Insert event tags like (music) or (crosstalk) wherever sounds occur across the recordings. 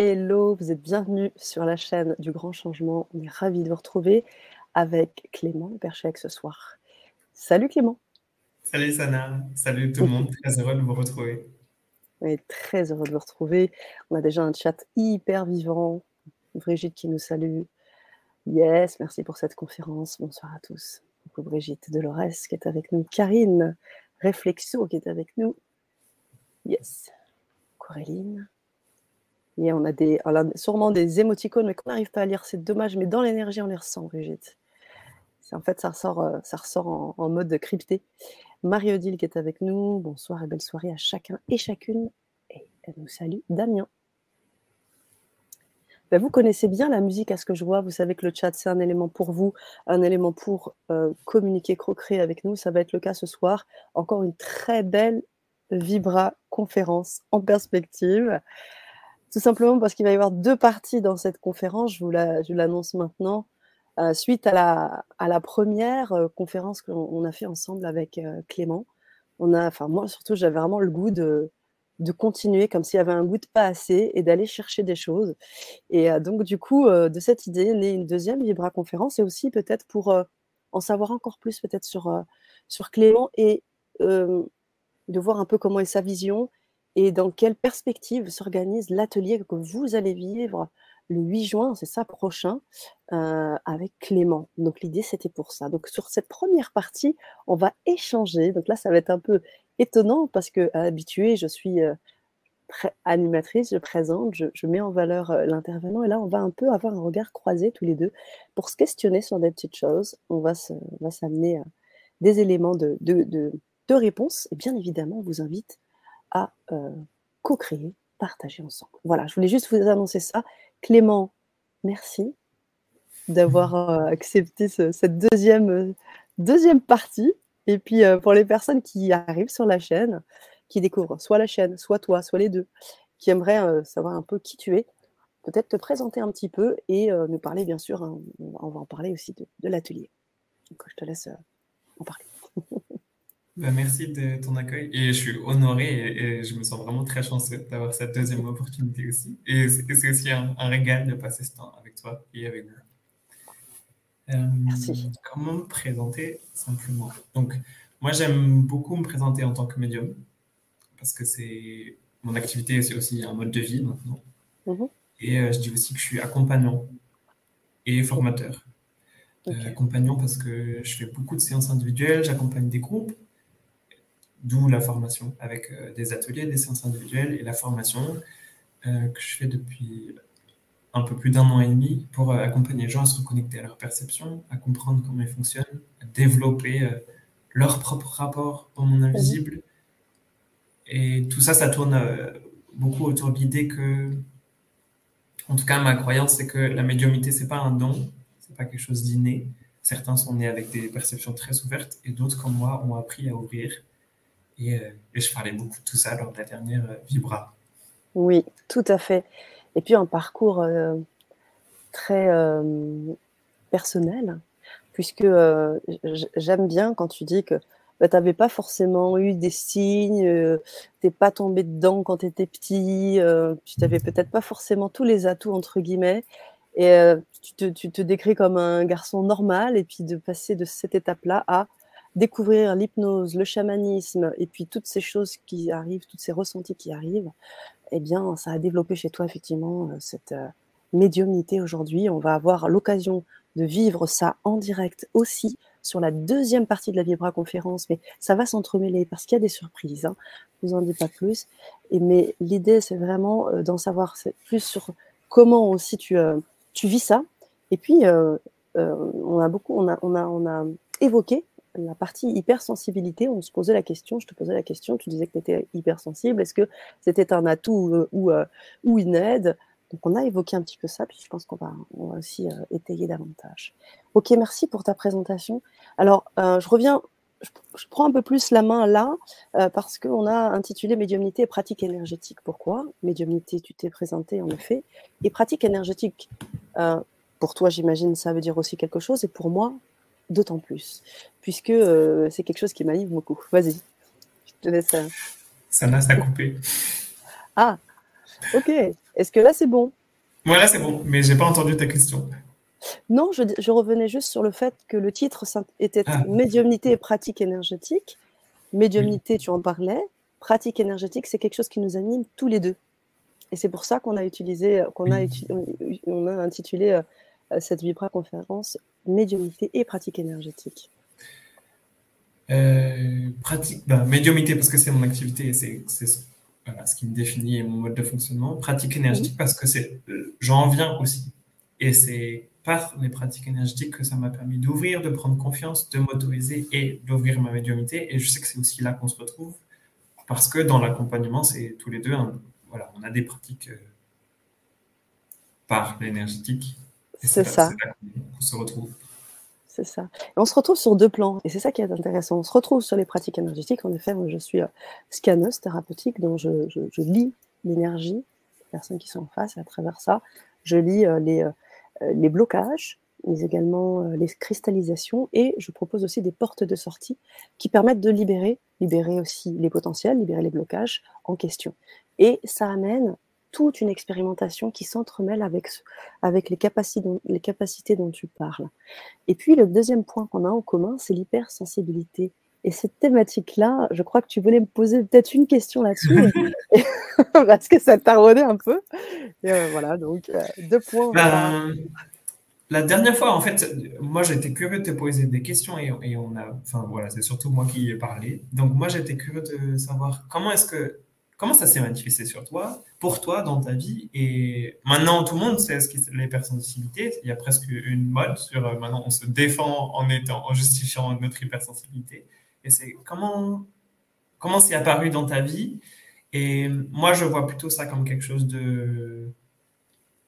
Hello, vous êtes bienvenue sur la chaîne du Grand Changement. On est ravis de vous retrouver avec Clément Perchec ce soir. Salut Clément. Salut Sana, salut tout le monde, très heureux de vous retrouver. On est très heureux de vous retrouver. On a déjà un chat hyper vivant. Brigitte qui nous salue. Yes, merci pour cette conférence. Bonsoir à tous. Beaucoup Brigitte Dolores qui est avec nous. Karine Réflexo qui est avec nous. Yes. Coréline. On a, sûrement des émoticônes, mais qu'on n'arrive pas à lire, c'est dommage, mais dans l'énergie, on les ressent, Brigitte. En fait, ça ressort, euh, ça ressort en, mode crypté. Marie-Odile qui est avec nous. Bonsoir et belle soirée à chacun et chacune. Et elle nous salue. Damien. Ben, vous connaissez bien la musique à ce que je vois. Vous savez que le chat, c'est un élément pour vous, un élément pour euh, communiquer, co-créer avec nous. Ça va être le cas ce soir. Encore une très belle Vibra conférence en perspective. Tout simplement parce qu'il va y avoir deux parties dans cette conférence, je vous l'annonce maintenant. Euh, suite à la, première euh, conférence qu'on a fait ensemble avec euh, Clément, moi surtout, j'avais vraiment le goût de, continuer comme s'il y avait un goût de pas assez et d'aller chercher des choses. Et donc du coup, de cette idée naît une deuxième Vibra conférence et aussi peut-être pour en savoir encore plus peut-être sur Clément et de voir un peu comment est sa vision et dans quelle perspective s'organise l'atelier que vous allez vivre le 8 juin, c'est ça prochain, euh, avec Clément? Donc l'idée, c'était pour ça. Donc sur cette première partie, on va échanger. Donc là, ça va être un peu étonnant parce que habituée, je suis euh, animatrice, je présente, je, mets en valeur euh, l'intervenant. Et là, on va un peu avoir un regard croisé tous les deux pour se questionner sur des petites choses. On va s'amener des éléments de, de, de, réponse. Et bien évidemment, on vous invite à co-créer, partager ensemble. Voilà, je voulais juste vous annoncer ça. Clément, merci d'avoir accepté cette deuxième, deuxième partie. Et puis pour les personnes qui arrivent sur la chaîne, qui découvrent soit la chaîne, soit toi, soit les deux, qui aimeraient savoir un peu qui tu es, peut-être te présenter un petit peu et nous parler, bien sûr, hein, on va en parler aussi de, de l'atelier. Donc je te laisse en parler. (laughs) Bah, merci de ton accueil et je suis honoré et, je me sens vraiment très chanceux d'avoir cette deuxième opportunité aussi. Et c'est aussi un, régal de passer ce temps avec toi et avec vous. Euh, merci. Comment me présenter simplement? Donc, moi, j'aime beaucoup me présenter en tant que médium parce que c'est mon activité, c'est aussi un mode de vie maintenant. Mm-hmm. Et euh, je dis aussi que je suis accompagnant et formateur. Euh, accompagnant parce que je fais beaucoup de séances individuelles, j'accompagne des groupes D'où la formation avec euh, des ateliers, des séances individuelles et la formation euh, que je fais depuis un peu plus d'un an et demi pour euh, accompagner les gens à se reconnecter à leur perception, à comprendre comment ils fonctionnent, à développer leur propre rapport au monde invisible. Et tout ça, ça tourne beaucoup autour de l'idée que, en tout cas, ma croyance, c'est que la médiumité, c'est pas un don, c'est pas quelque chose d'inné. Certains sont nés avec des perceptions très ouvertes et d'autres, comme moi, ont appris à ouvrir euh, et, je parlais beaucoup de tout ça lors de la dernière euh, Vibra. Oui, tout à fait. Et puis un parcours euh, très personnel, puisque j'aime bien quand tu dis que bah, tu n'avais pas forcément eu des signes, tu n'es pas tombé dedans quand tu étais petit, tu n'avais peut-être pas forcément tous les atouts, entre guillemets, et tu te, tu, te, décris comme un garçon normal, et puis de passer de cette étape-là à découvrir l'hypnose, le chamanisme et puis toutes ces choses qui arrivent, toutes ces ressentis qui arrivent, eh bien, ça a développé chez toi effectivement euh, cette euh, médiumnité aujourd'hui. On va avoir l'occasion de vivre ça en direct aussi sur la deuxième partie de la Vibra conférence, mais ça va s'entremêler parce qu'il y a des surprises. Hein. Je vous en dis pas plus. Et mais l'idée, c'est vraiment euh, d'en savoir plus sur comment aussi tu, tu vis ça. Et puis, on a beaucoup, on a, on a, on a évoqué la partie hypersensibilité, on se posait la question, je te posais la question, tu disais que tu étais hypersensible, est-ce que c'était un atout euh, ou, euh, ou une aide? Donc on a évoqué un petit peu ça, puis je pense qu'on va, on va aussi euh, étayer davantage. Ok, merci pour ta présentation. Alors, je reviens, je, prends un peu plus la main là, parce qu'on a intitulé Médiumnité et pratique énergétique. Pourquoi? Médiumnité, tu t'es présenté en effet, et pratique énergétique. pour toi, j'imagine, ça veut dire aussi quelque chose, et pour moi, d'autant plus, puisque euh, c'est quelque chose qui m'anime beaucoup. Vas-y, je te laisse. Ça n'a ça coupé. Ah, Ok. Est-ce que là, c'est bon? Moi, là, c'est bon, mais j'ai pas entendu ta question. Non, je, revenais juste sur le fait que le titre était ah. médiumnité et pratique énergétique. Médiumnité, tu en parlais. Pratique énergétique, c'est quelque chose qui nous anime tous les deux. Et c'est pour ça qu'on a utilisé, qu'on a, on a intitulé euh, cette Vibra conférence médiumité et pratique énergétique. Euh, pratique, ben, médiumité parce que c'est mon activité, c'est ce qui me définit mon mode de fonctionnement. Pratique énergétique parce que c'est, euh, j'en viens aussi. Et c'est par les pratiques énergétiques que ça m'a permis d'ouvrir, de prendre confiance, de m'autoriser et d'ouvrir ma médiumité. Et je sais que c'est aussi là qu'on se retrouve parce que dans l'accompagnement, c'est tous les deux, voilà, on a des pratiques euh, par l'énergétique. C'est ça. On se retrouve. C'est ça. on se retrouve sur deux plans, et c'est ça qui est intéressant. On se retrouve sur les pratiques énergétiques. En effet, moi, je suis euh, scanneuse thérapeutique, donc je, lis l'énergie des personnes qui sont en face, et à travers ça, je lis euh, les, euh, les blocages, mais également les cristallisations, et je propose aussi des portes de sortie qui permettent de libérer, libérer aussi les potentiels, libérer les blocages en question. Et ça amène toute une expérimentation qui s'entremêle avec, avec les, capacités dont, les capacités dont tu parles. Et puis le deuxième point qu'on a en commun, c'est l'hypersensibilité. Et cette thématique-là, je crois que tu voulais me poser peut-être une question là-dessus, (laughs) (laughs) parce que ça t'a rodé un peu. Euh, voilà, donc euh, deux points. Ben, la dernière fois, en fait, moi j'étais curieux de te poser des questions et, et on a, enfin voilà, c'est surtout moi qui ai parlé. Donc moi j'étais curieux de savoir comment est-ce que Comment ça s'est manifesté sur toi, pour toi, dans ta vie Et maintenant, tout le monde sait ce qu'est l'hypersensibilité. Il y a presque une mode sur euh, maintenant, on se défend en étant, en justifiant notre hypersensibilité. Et c'est comment comment c'est apparu dans ta vie? Et moi, je vois plutôt ça comme quelque chose de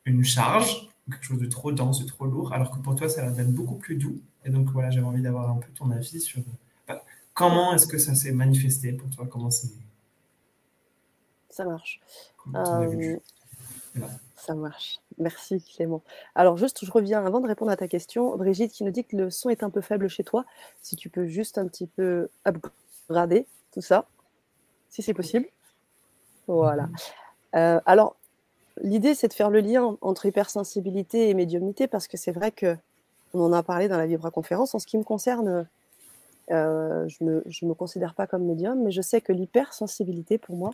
une charge, quelque chose de trop dense, de trop lourd, alors que pour toi, ça va être beaucoup plus doux. Et donc voilà, j'avais envie d'avoir un peu ton avis sur bah, comment est-ce que ça s'est manifesté pour toi, comment c'est ça marche. Euh, ça marche. Merci Clément. Alors juste, je reviens avant de répondre à ta question. Brigitte qui nous dit que le son est un peu faible chez toi. Si tu peux juste un petit peu upgrader tout ça, si c'est possible. Voilà. Mhm. Euh, alors, l'idée, c'est de faire le lien entre hypersensibilité et médiumnité parce que c'est vrai que on en a parlé dans la Vibra conférence. En ce qui me concerne, euh, je ne me, me, considère pas comme médium, mais je sais que l'hypersensibilité, pour moi,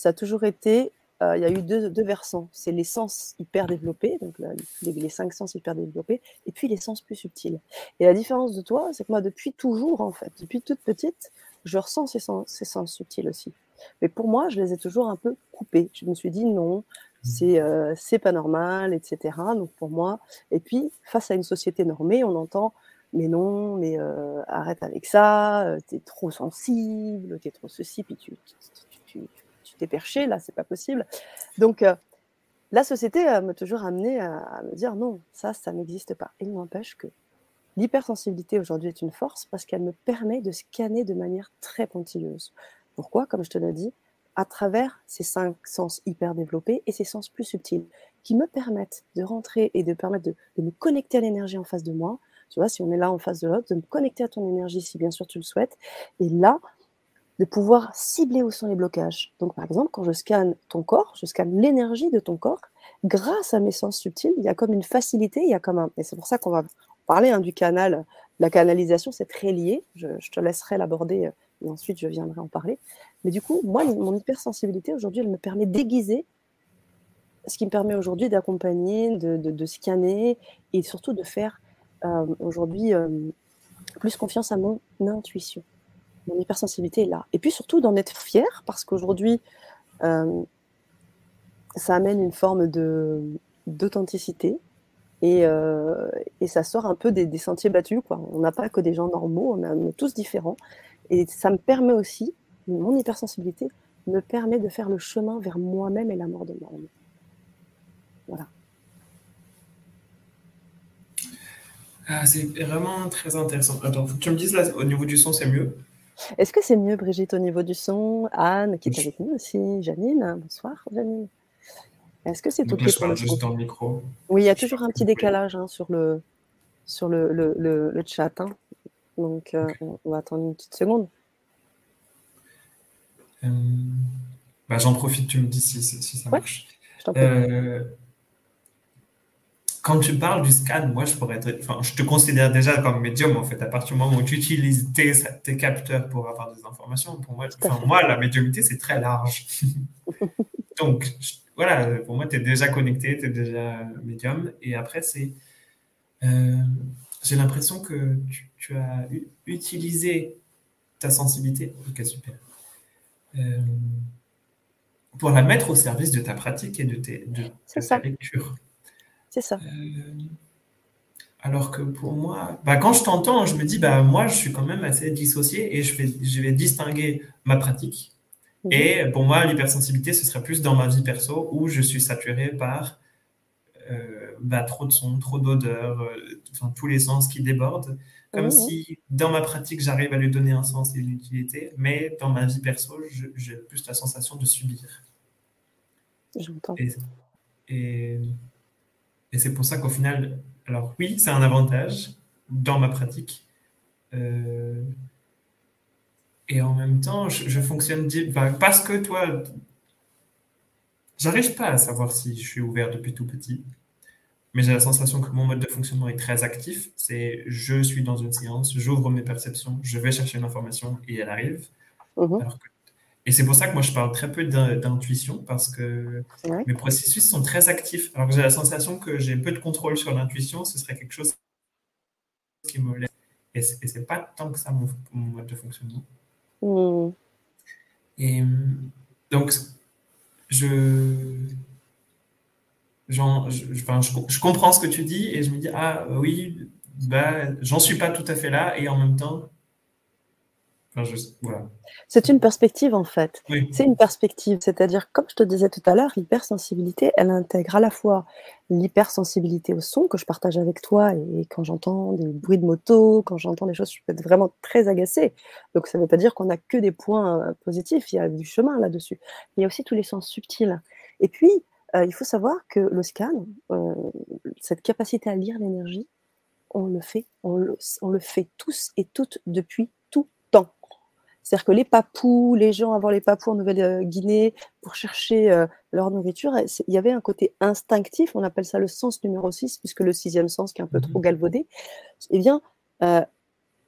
ça a toujours été, euh, il y a eu deux, versants. C'est les sens hyper développés, donc les, cinq sens hyper développés, et puis les sens plus subtils. Et la différence de toi, c'est que moi, depuis toujours, en fait, depuis toute petite, je ressens ces sens, ces sens subtils aussi. Mais pour moi, je les ai toujours un peu coupés. Je me suis dit non, c'est euh, pas normal, etc. Donc pour moi, et puis face à une société normée, on entend mais non, mais euh, arrête avec ça, t'es trop sensible, t'es trop ceci, puis tu, tu, perché, là, c'est pas possible. Donc, euh, la société m'a toujours amené à, me dire non, ça, ça n'existe pas. Il n'empêche que l'hypersensibilité aujourd'hui est une force parce qu'elle me permet de scanner de manière très pointilleuse. Pourquoi? Comme je te l'ai dit, à travers ces cinq sens hyper développés et ces sens plus subtils qui me permettent de rentrer et de permettre de, de me connecter à l'énergie en face de moi. Tu vois, si on est là en face de l'autre, de me connecter à ton énergie si bien sûr tu le souhaites. Et là, de pouvoir cibler où sont les blocages. Donc, par exemple, quand je scanne ton corps, je scanne l'énergie de ton corps, grâce à mes sens subtils, il y a comme une facilité, il y a comme un... Et c'est pour ça qu'on va parler hein, du canal. La canalisation, c'est très lié. Je, te laisserai l'aborder euh, et ensuite je viendrai en parler. Mais du coup, moi, mon hypersensibilité, aujourd'hui, elle me permet d'aiguiser ce qui me permet aujourd'hui d'accompagner, de, scanner et surtout de faire euh, aujourd'hui euh, plus confiance à mon intuition mon hypersensibilité est là. Et puis surtout d'en être fier parce qu'aujourd'hui, euh, ça amène une forme de, d'authenticité et, euh, ça sort un peu des, sentiers battus. Quoi. On n'a pas que des gens normaux, on, est tous différents. Et ça me permet aussi, mon hypersensibilité me permet de faire le chemin vers moi-même et la mort de moi-même. Voilà. Ah, c'est vraiment très intéressant. Attends, tu me dises là, au niveau du son, c'est mieux? Est-ce que c'est mieux, Brigitte, au niveau du son? Anne, qui est avec nous aussi. Janine, bonsoir, Janine. Est-ce que c'est tout pour le juste dans le micro. Oui, il y a toujours un petit décalage hein, sur le, sur le, le, le, chat. Hein. Donc, euh, on va attendre une petite seconde. Euh, bah, J'en profite, tu me dis si, si ça marche. Quand tu parles du scan, moi, je pourrais être, enfin, je te considère déjà comme médium, en fait, à partir du moment où tu utilises tes, capteurs pour avoir des informations. Pour moi, enfin, moi la médiumité, c'est très large. (laughs) Donc, voilà, pour moi, tu es déjà connecté, tu es déjà médium. Et après, c'est. Euh, j'ai l'impression que tu, as utilisé ta sensibilité. Ok, super. Euh, pour la mettre au service de ta pratique et de, tes, de, ta lecture. C'est ça. Euh, alors que pour moi, bah, quand je t'entends, je me dis, bah, moi, je suis quand même assez dissocié et je vais, je vais distinguer ma pratique. Mhm. Et pour moi, l'hypersensibilité, ce serait plus dans ma vie perso où je suis saturé par euh, bah, trop de sons, trop d'odeurs, euh, enfin, tous les sens qui débordent. Comme mhm. si dans ma pratique, j'arrive à lui donner un sens et une utilité, mais dans ma vie perso, j'ai plus la sensation de subir. J'entends. et et c'est pour ça qu'au final, alors oui, c'est un avantage dans ma pratique. Euh, et en même temps, je, fonctionne parce que toi, j'arrive pas à savoir si je suis ouvert depuis tout petit, mais j'ai la sensation que mon mode de fonctionnement est très actif. C'est je suis dans une séance, j'ouvre mes perceptions, je vais chercher une information et elle arrive. Alors que et c'est pour ça que moi, je parle très peu d'intuition parce que mes processus sont très actifs. Alors que j'ai la sensation que j'ai peu de contrôle sur l'intuition, ce serait quelque chose qui me laisse. Et c'est pas tant que ça mon, mode de fonctionnement. Hmm. Et donc, je, je, je, comprends ce que tu dis et je me dis, ah oui, bah, j'en suis pas tout à fait là et en même temps, c'est une perspective en fait. C'est une perspective, c'est-à-dire, comme je te disais tout à l'heure, l'hypersensibilité, elle intègre à la fois l'hypersensibilité au son que je partage avec toi et quand j'entends des bruits de moto, quand j'entends des choses, je peux être vraiment très agacée. Donc ça ne veut pas dire qu'on n'a que des points euh, positifs, il y a du chemin là-dessus. Il y a aussi tous les sens subtils. Et puis, euh, il faut savoir que le scan, euh, cette capacité à lire l'énergie, on le fait, on le fait tous et toutes depuis c'est-à-dire que les papous, les gens avant les papous en Nouvelle-Guinée, pour chercher euh, leur nourriture, il y avait un côté instinctif, on appelle ça le sens numéro 6, puisque le sixième sens qui est un peu mmh trop galvaudé, eh bien, euh,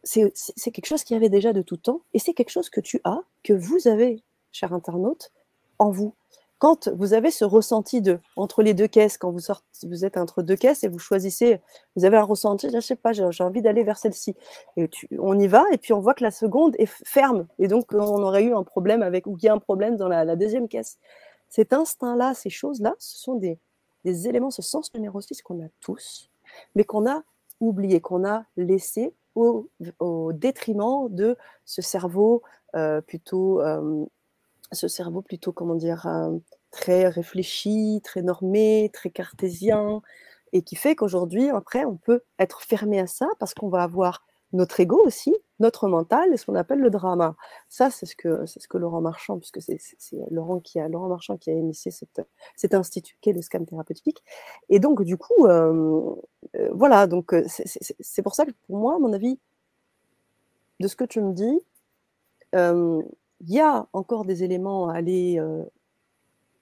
c'est quelque chose qui avait déjà de tout temps, et c'est quelque chose que tu as, que vous avez, cher internaute, en vous quand vous avez ce ressenti de entre les deux caisses, quand vous êtes entre deux caisses et vous choisissez, vous avez un ressenti, je ne sais pas, j'ai envie d'aller vers celle-ci. Et on y va et puis on voit que la seconde est ferme et donc on aurait eu un problème avec ou qu'il y a un problème dans la, deuxième caisse. Cet instinct-là, ces choses-là, ce sont des, éléments, ce sens numéro 6 qu'on a tous, mais qu'on a oublié, qu'on a laissé au, détriment de ce cerveau euh, plutôt euh, ce cerveau plutôt, comment dire, euh, très réfléchi, très normé, très cartésien, et qui fait qu'aujourd'hui, après, on peut être fermé à ça parce qu'on va avoir notre ego aussi, notre mental et ce qu'on appelle le drama. Ça, c'est ce que c'est ce que Laurent Marchand, puisque c'est Laurent qui a Laurent Marchand qui a initié cette, cet institut qu'est le scan thérapeutique. Et donc, du coup, euh, euh, voilà. Donc, c'est pour ça que pour moi, à mon avis, de ce que tu me dis, il y a encore des éléments à aller euh,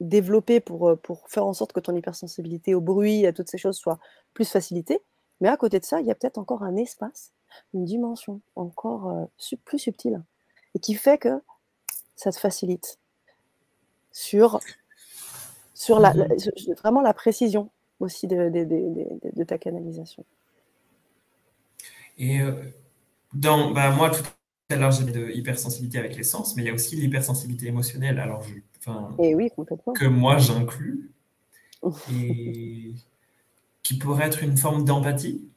développer pour, euh, pour faire en sorte que ton hypersensibilité au bruit, à toutes ces choses soit plus facilitée. Mais à côté de ça, il y a peut-être encore un espace, une dimension encore euh, plus subtile et qui fait que ça te facilite sur, sur la, mmh vraiment la précision aussi de, de, ta canalisation. Et dans, bah, moi, tout j'ai mis de hypersensibilité avec les sens, mais il y a aussi l'hypersensibilité émotionnelle. Alors, je, et oui, que moi j'inclus, (laughs) et qui pourrait être une forme d'empathie.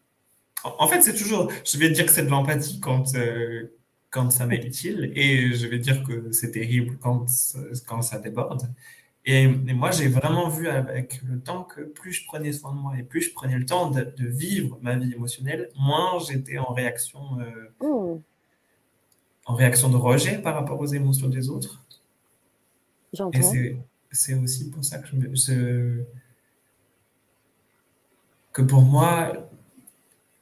En, fait, c'est toujours, je vais dire que c'est de l'empathie quand, euh, quand ça m'est utile, et je vais dire que c'est terrible quand, quand ça déborde. Et, moi, j'ai vraiment vu avec le temps que plus je prenais soin de moi et plus je prenais le temps de, vivre ma vie émotionnelle, moins j'étais en réaction. Euh, oh en réaction de rejet par rapport aux émotions des autres. Et c'est aussi pour ça que je, que pour moi,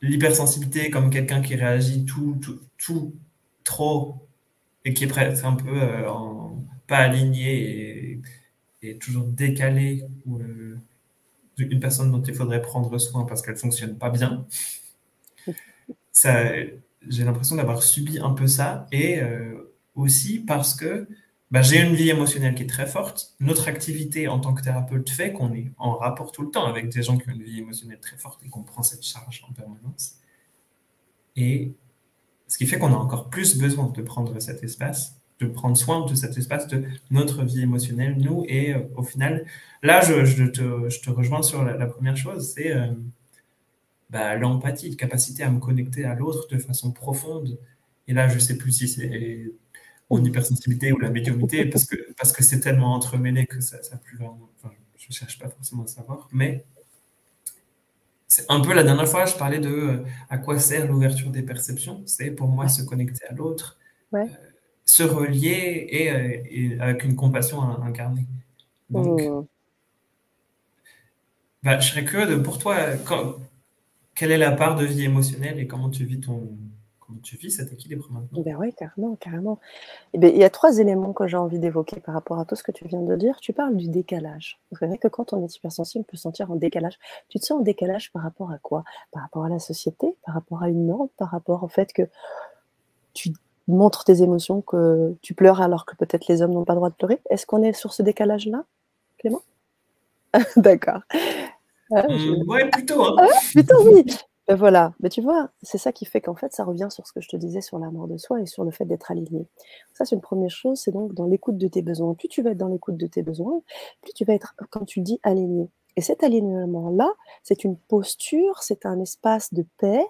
l'hypersensibilité comme quelqu'un qui réagit tout, tout, tout, trop et qui est presque un peu euh, pas aligné est toujours décalé ou euh, une personne dont il faudrait prendre soin parce qu'elle fonctionne pas bien. (laughs) Ça, j'ai l'impression d'avoir subi un peu ça et euh, aussi parce que bah, j'ai une vie émotionnelle qui est très forte. Notre activité en tant que thérapeute fait qu'on est en rapport tout le temps avec des gens qui ont une vie émotionnelle très forte et qu'on prend cette charge en permanence. Et ce qui fait qu'on a encore plus besoin de prendre cet espace, de prendre soin de cet espace de notre vie émotionnelle, nous. Et euh, au final, là, je, te, rejoins sur la, première chose, c'est euh, bah, l'empathie, la capacité à me connecter à l'autre de façon profonde. Et là, je ne sais plus si c'est mon hypersensibilité ou la médiumité, parce que parce que c'est tellement entremêlé que ça, ça plus vraiment, enfin, je ne cherche pas forcément à savoir, mais c'est un peu la dernière fois, je parlais de euh, à quoi sert l'ouverture des perceptions. C'est pour moi se connecter à l'autre, euh, se relier et, euh, et, avec une compassion incarnée. Donc, mmh. bah, je serais curieux de, pour toi, quand, quelle est la part de vie émotionnelle et comment tu vis ton, tu vis cet équilibre maintenant? Ben Oui, carrément, carrément. Eh ben, il y a trois éléments que j'ai envie d'évoquer par rapport à tout ce que tu viens de dire. Tu parles du décalage. C'est vrai que quand on est hypersensible, on peut sentir un décalage. Tu te sens en décalage par rapport à quoi? Par rapport à la société, par rapport à une norme, par rapport au fait que tu montres tes émotions, que tu pleures alors que peut-être les hommes n'ont pas le droit de pleurer? Est-ce qu'on est sur ce décalage-là, Clément? (laughs) D'accord. Mmh, ouais, plutôt. Hein. Ah, plutôt, oui. Ben voilà, mais tu vois, c'est ça qui fait qu'en fait, ça revient sur ce que je te disais sur l'amour de soi et sur le fait d'être aligné. Ça, c'est une première chose, c'est donc dans l'écoute de tes besoins. Plus tu vas être dans l'écoute de tes besoins, plus tu vas être, comme tu dis, aligné. Et cet alignement-là, c'est une posture, c'est un espace de paix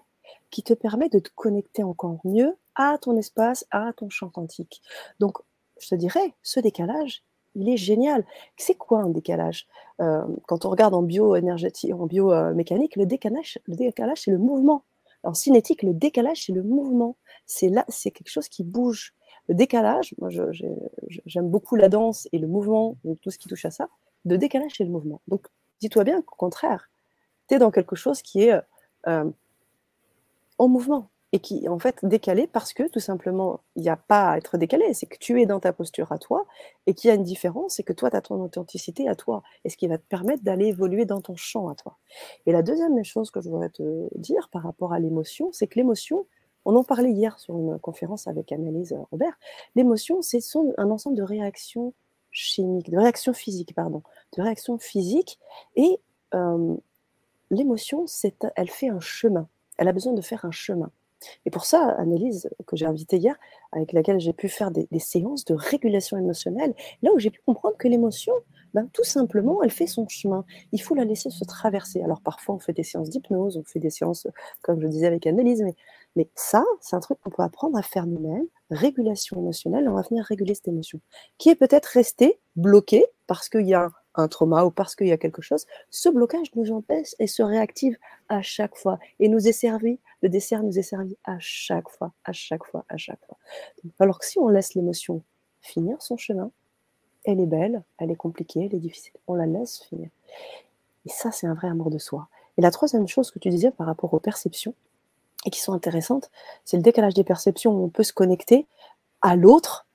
qui te permet de te connecter encore mieux à ton espace, à ton champ quantique. Donc, je te dirais, ce décalage, il est génial. C'est quoi un décalage? Euh, Quand on regarde en bioénergétique, en biomécanique, le décalage, le décalage, c'est le mouvement. En cinétique, le décalage, c'est le mouvement. C'est là, c'est quelque chose qui bouge. Le décalage, moi, j'aime beaucoup la danse et le mouvement, tout ce qui touche à ça. Le décalage, c'est le mouvement. Donc, dis-toi bien qu'au contraire, tu es dans quelque chose qui est euh, en mouvement et qui est en fait décalé parce que tout simplement, il n'y a pas à être décalé, c'est que tu es dans ta posture à toi et qu'il y a une différence, c'est que toi, tu as ton authenticité à toi et ce qui va te permettre d'aller évoluer dans ton champ à toi. Et la deuxième chose que je voudrais te dire par rapport à l'émotion, c'est que l'émotion, on en parlait hier sur une conférence avec Annelise Robert, l'émotion, c'est un ensemble de réactions chimiques, de réactions physiques, pardon, de réactions physiques et euh, l'émotion, elle fait un chemin. Elle a besoin de faire un chemin. Et pour ça, Annelise, que j'ai invitée hier, avec laquelle j'ai pu faire des, séances de régulation émotionnelle, là où j'ai pu comprendre que l'émotion, ben, tout simplement, elle fait son chemin. Il faut la laisser se traverser. Alors parfois, on fait des séances d'hypnose, on fait des séances, comme je disais avec Annelise, mais, mais ça, c'est un truc qu'on peut apprendre à faire nous-mêmes. Régulation émotionnelle, on va venir réguler cette émotion, qui est peut-être restée bloquée parce qu'il y a un trauma ou parce qu'il y a quelque chose, ce blocage nous empêche et se réactive à chaque fois et nous est servi, le dessert nous est servi à chaque fois, à chaque fois, à chaque fois. Alors que si on laisse l'émotion finir son chemin, elle est belle, elle est compliquée, elle est difficile, on la laisse finir. Et ça, c'est un vrai amour de soi. Et la troisième chose que tu disais par rapport aux perceptions, et qui sont intéressantes, c'est le décalage des perceptions où on peut se connecter à l'autre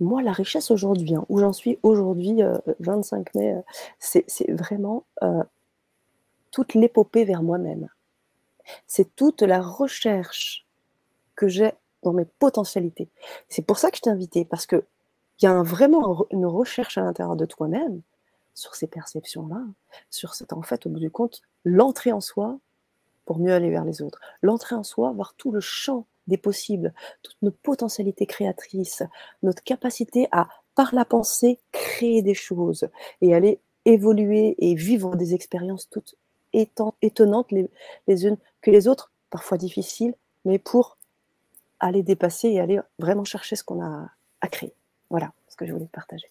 moi, la richesse aujourd'hui, hein, où j'en suis aujourd'hui, 25 euh, mai, euh, c'est vraiment euh, toute l'épopée vers moi-même. C'est toute la recherche que j'ai dans mes potentialités. C'est pour ça que je t'ai invité, parce qu'il y a vraiment une recherche à l'intérieur de toi-même sur ces perceptions-là, sur cette, en fait, au bout du compte, l'entrée en soi pour mieux aller vers les autres. L'entrée en soi, voir tout le champ des possibles, toute notre potentialité créatrice, notre capacité à, par la pensée, créer des choses et aller évoluer et vivre des expériences toutes étonnantes les, les unes que les autres, parfois difficiles, mais pour aller dépasser et aller vraiment chercher ce qu'on a à créer. Voilà ce que je voulais partager.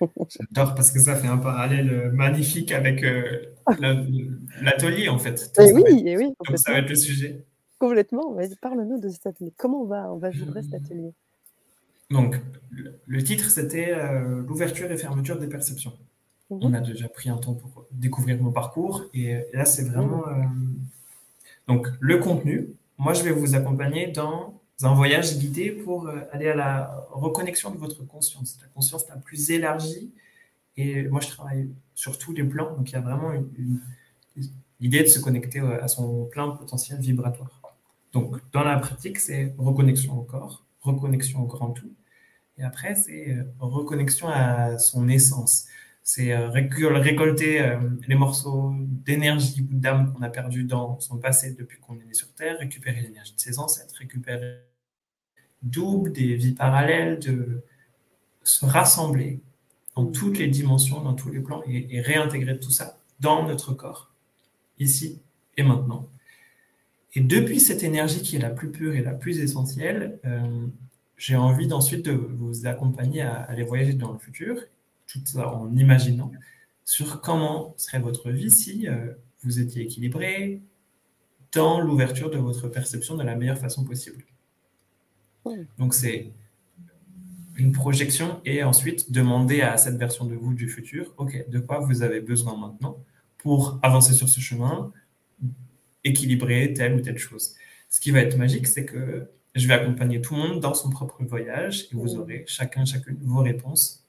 (laughs) J'adore parce que ça fait un parallèle magnifique avec euh, (laughs) l'atelier en fait. Et oui, et oui. Comme ça va être le sujet. Complètement. Parle-nous de cet atelier. Comment on va, on va jouer cet atelier? Donc, le titre, c'était euh, l'ouverture et fermeture des perceptions. Mhm. On a déjà pris un temps pour découvrir mon parcours. Et là, c'est vraiment. Mhm. Euh, donc, le contenu. Moi, je vais vous accompagner dans un voyage guidé pour euh, aller à la reconnexion de votre conscience, la conscience la plus élargie. Et moi, je travaille sur tous les plans, donc il y a vraiment l'idée de se connecter à son plein potentiel vibratoire. Donc, dans la pratique, c'est reconnexion au corps, reconnexion au grand tout. Et après, c'est euh, reconnexion à son essence. C'est euh, récolter euh, les morceaux d'énergie ou d'âme qu'on a perdu dans son passé depuis qu'on est né sur Terre, récupérer l'énergie de ses ancêtres, récupérer double des vies parallèles, de se rassembler dans toutes les dimensions, dans tous les plans et, réintégrer tout ça dans notre corps, ici et maintenant. Et depuis cette énergie qui est la plus pure et la plus essentielle, j'ai envie ensuite de vous accompagner à aller voyager dans le futur, tout ça en imaginant sur comment serait votre vie si euh, vous étiez équilibré dans l'ouverture de votre perception de la meilleure façon possible. Donc c'est une projection et ensuite demander à cette version de vous du futur, ok, de quoi vous avez besoin maintenant pour avancer sur ce chemin, équilibrer telle ou telle chose. Ce qui va être magique, c'est que je vais accompagner tout le monde dans son propre voyage et vous mm. aurez chacun, chacune vos réponses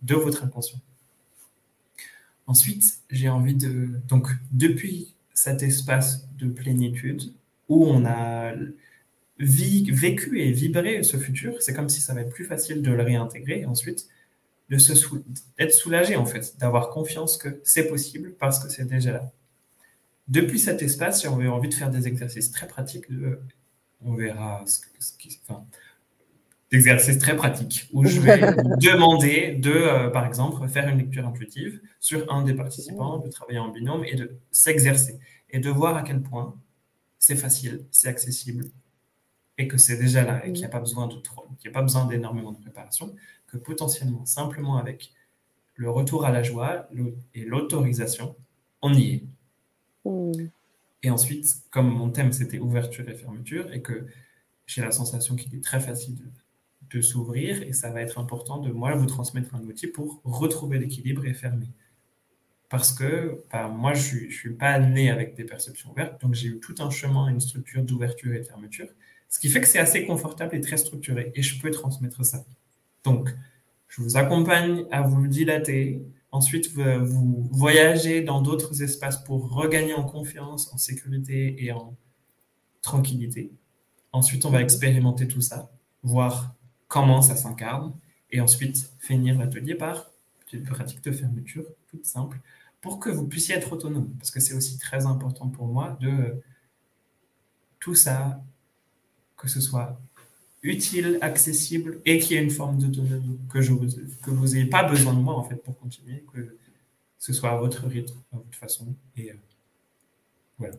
de votre inconscient. Ensuite, j'ai envie de... Donc, depuis cet espace de plénitude où on a vécu et vibré ce futur, c'est comme si ça va être plus facile de le réintégrer et ensuite d'être soulagé en fait, d'avoir confiance que c'est possible parce que c'est déjà là. Depuis cet espace, j'ai envie de faire des exercices très pratiques de on verra ce, qui, enfin, d'exercices très pratiques où je vais (laughs) demander de, euh, par exemple, faire une lecture intuitive sur un des participants, de travailler en binôme et de s'exercer et de voir à quel point c'est facile, c'est accessible et que c'est déjà là et qu'il n'y a pas besoin de trop, qu'il n'y a pas besoin d'énormément de préparation, que potentiellement, simplement avec le retour à la joie et l'autorisation, on y est. Et ensuite, comme mon thème c'était ouverture et fermeture, et que j'ai la sensation qu'il est très facile de, s'ouvrir, et ça va être important de moi vous transmettre un outil pour retrouver l'équilibre et fermer. Parce que bah, moi, je ne suis pas né avec des perceptions ouvertes, donc j'ai eu tout un chemin, une structure d'ouverture et de fermeture, ce qui fait que c'est assez confortable et très structuré, et je peux transmettre ça. Donc, je vous accompagne à vous dilater, Ensuite, vous voyagez dans d'autres espaces pour regagner en confiance, en sécurité et en tranquillité. Ensuite, on va expérimenter tout ça, voir comment ça s'incarne, et ensuite finir l'atelier par une pratique de fermeture toute simple pour que vous puissiez être autonome. Parce que c'est aussi très important pour moi de tout ça, que ce soit utile, accessible et qui ait une forme d'autonomie, que, je vous, que vous n'ayez pas besoin de moi en fait pour continuer, que ce soit à votre rythme, à votre façon. Et euh, voilà.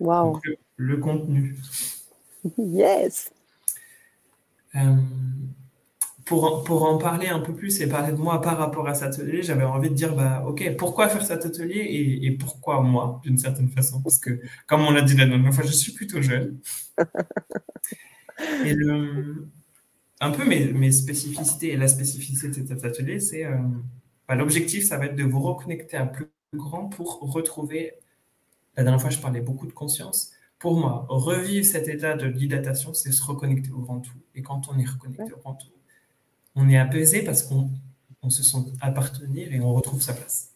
Wow. le, contenu. (laughs) Yes. Euh, pour, pour, en parler un peu plus et parler de moi par rapport à cet atelier, j'avais envie de dire, bah, OK, pourquoi faire cet atelier et, et pourquoi moi, d'une certaine façon? Parce que, comme on l'a dit la dernière fois, je suis plutôt jeune. (laughs) Et le, un peu mes, mes, spécificités et la spécificité de cet atelier, c'est euh, bah, l'objectif, ça va être de vous reconnecter à plus grand pour retrouver. La dernière fois, je parlais beaucoup de conscience. Pour moi, revivre cet état de dilatation, c'est se reconnecter au grand tout. Et quand on est reconnecté au grand tout, on est apaisé parce qu'on on se sent appartenir et on retrouve sa place.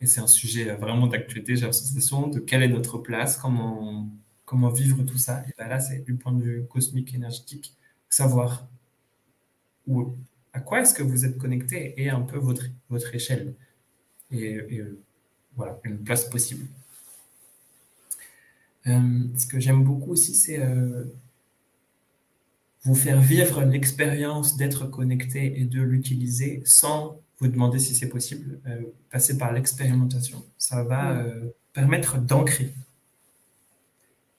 Et c'est un sujet vraiment d'actualité, j'ai l'impression, de quelle est notre place, comment comment vivre tout ça. Et ben là, c'est du point de vue cosmique, énergétique, savoir où, à quoi est-ce que vous êtes connecté et un peu votre, votre échelle. Et, euh, voilà, une place possible. Euh, ce que j'aime beaucoup aussi, c'est euh, vous faire vivre l'expérience d'être connecté et de l'utiliser sans vous demander si c'est possible. passer par l'expérimentation. Ça va permettre d'ancrer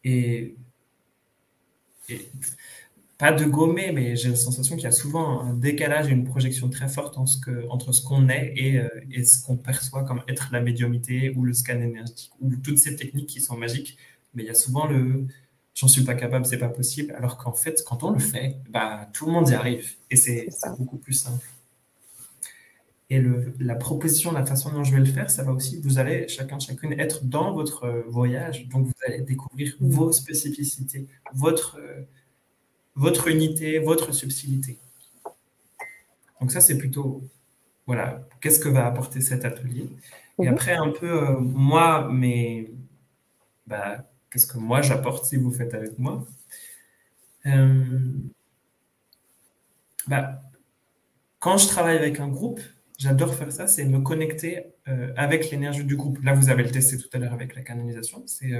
et, pas de gommer, mais j'ai la sensation qu'il y a souvent un décalage et une projection très forte entre ce qu'on est et, euh, et ce qu'on perçoit comme être la médiumité ou le scan énergétique ou toutes ces techniques qui sont magiques. Mais il y a souvent le j'en suis pas capable, c'est pas possible, alors qu'en fait, quand on le fait, bah, tout le monde y arrive et c'est beaucoup plus simple. Et le, la proposition, la façon dont je vais le faire, ça va aussi, vous allez chacun, chacune être dans votre euh, voyage. Donc, vous allez découvrir mm. vos spécificités, votre, euh, votre unité, votre subtilité. Donc ça, c'est plutôt, voilà, qu'est-ce que va apporter cet atelier Et mhm. après, un peu, euh, moi, mais bah, qu'est-ce que moi j'apporte si vous faites avec moi euh, bah, Quand je travaille avec un groupe, j'adore faire ça, c'est me connecter euh, avec l'énergie du groupe. Là, vous avez le testé tout à l'heure avec la canalisation. C'est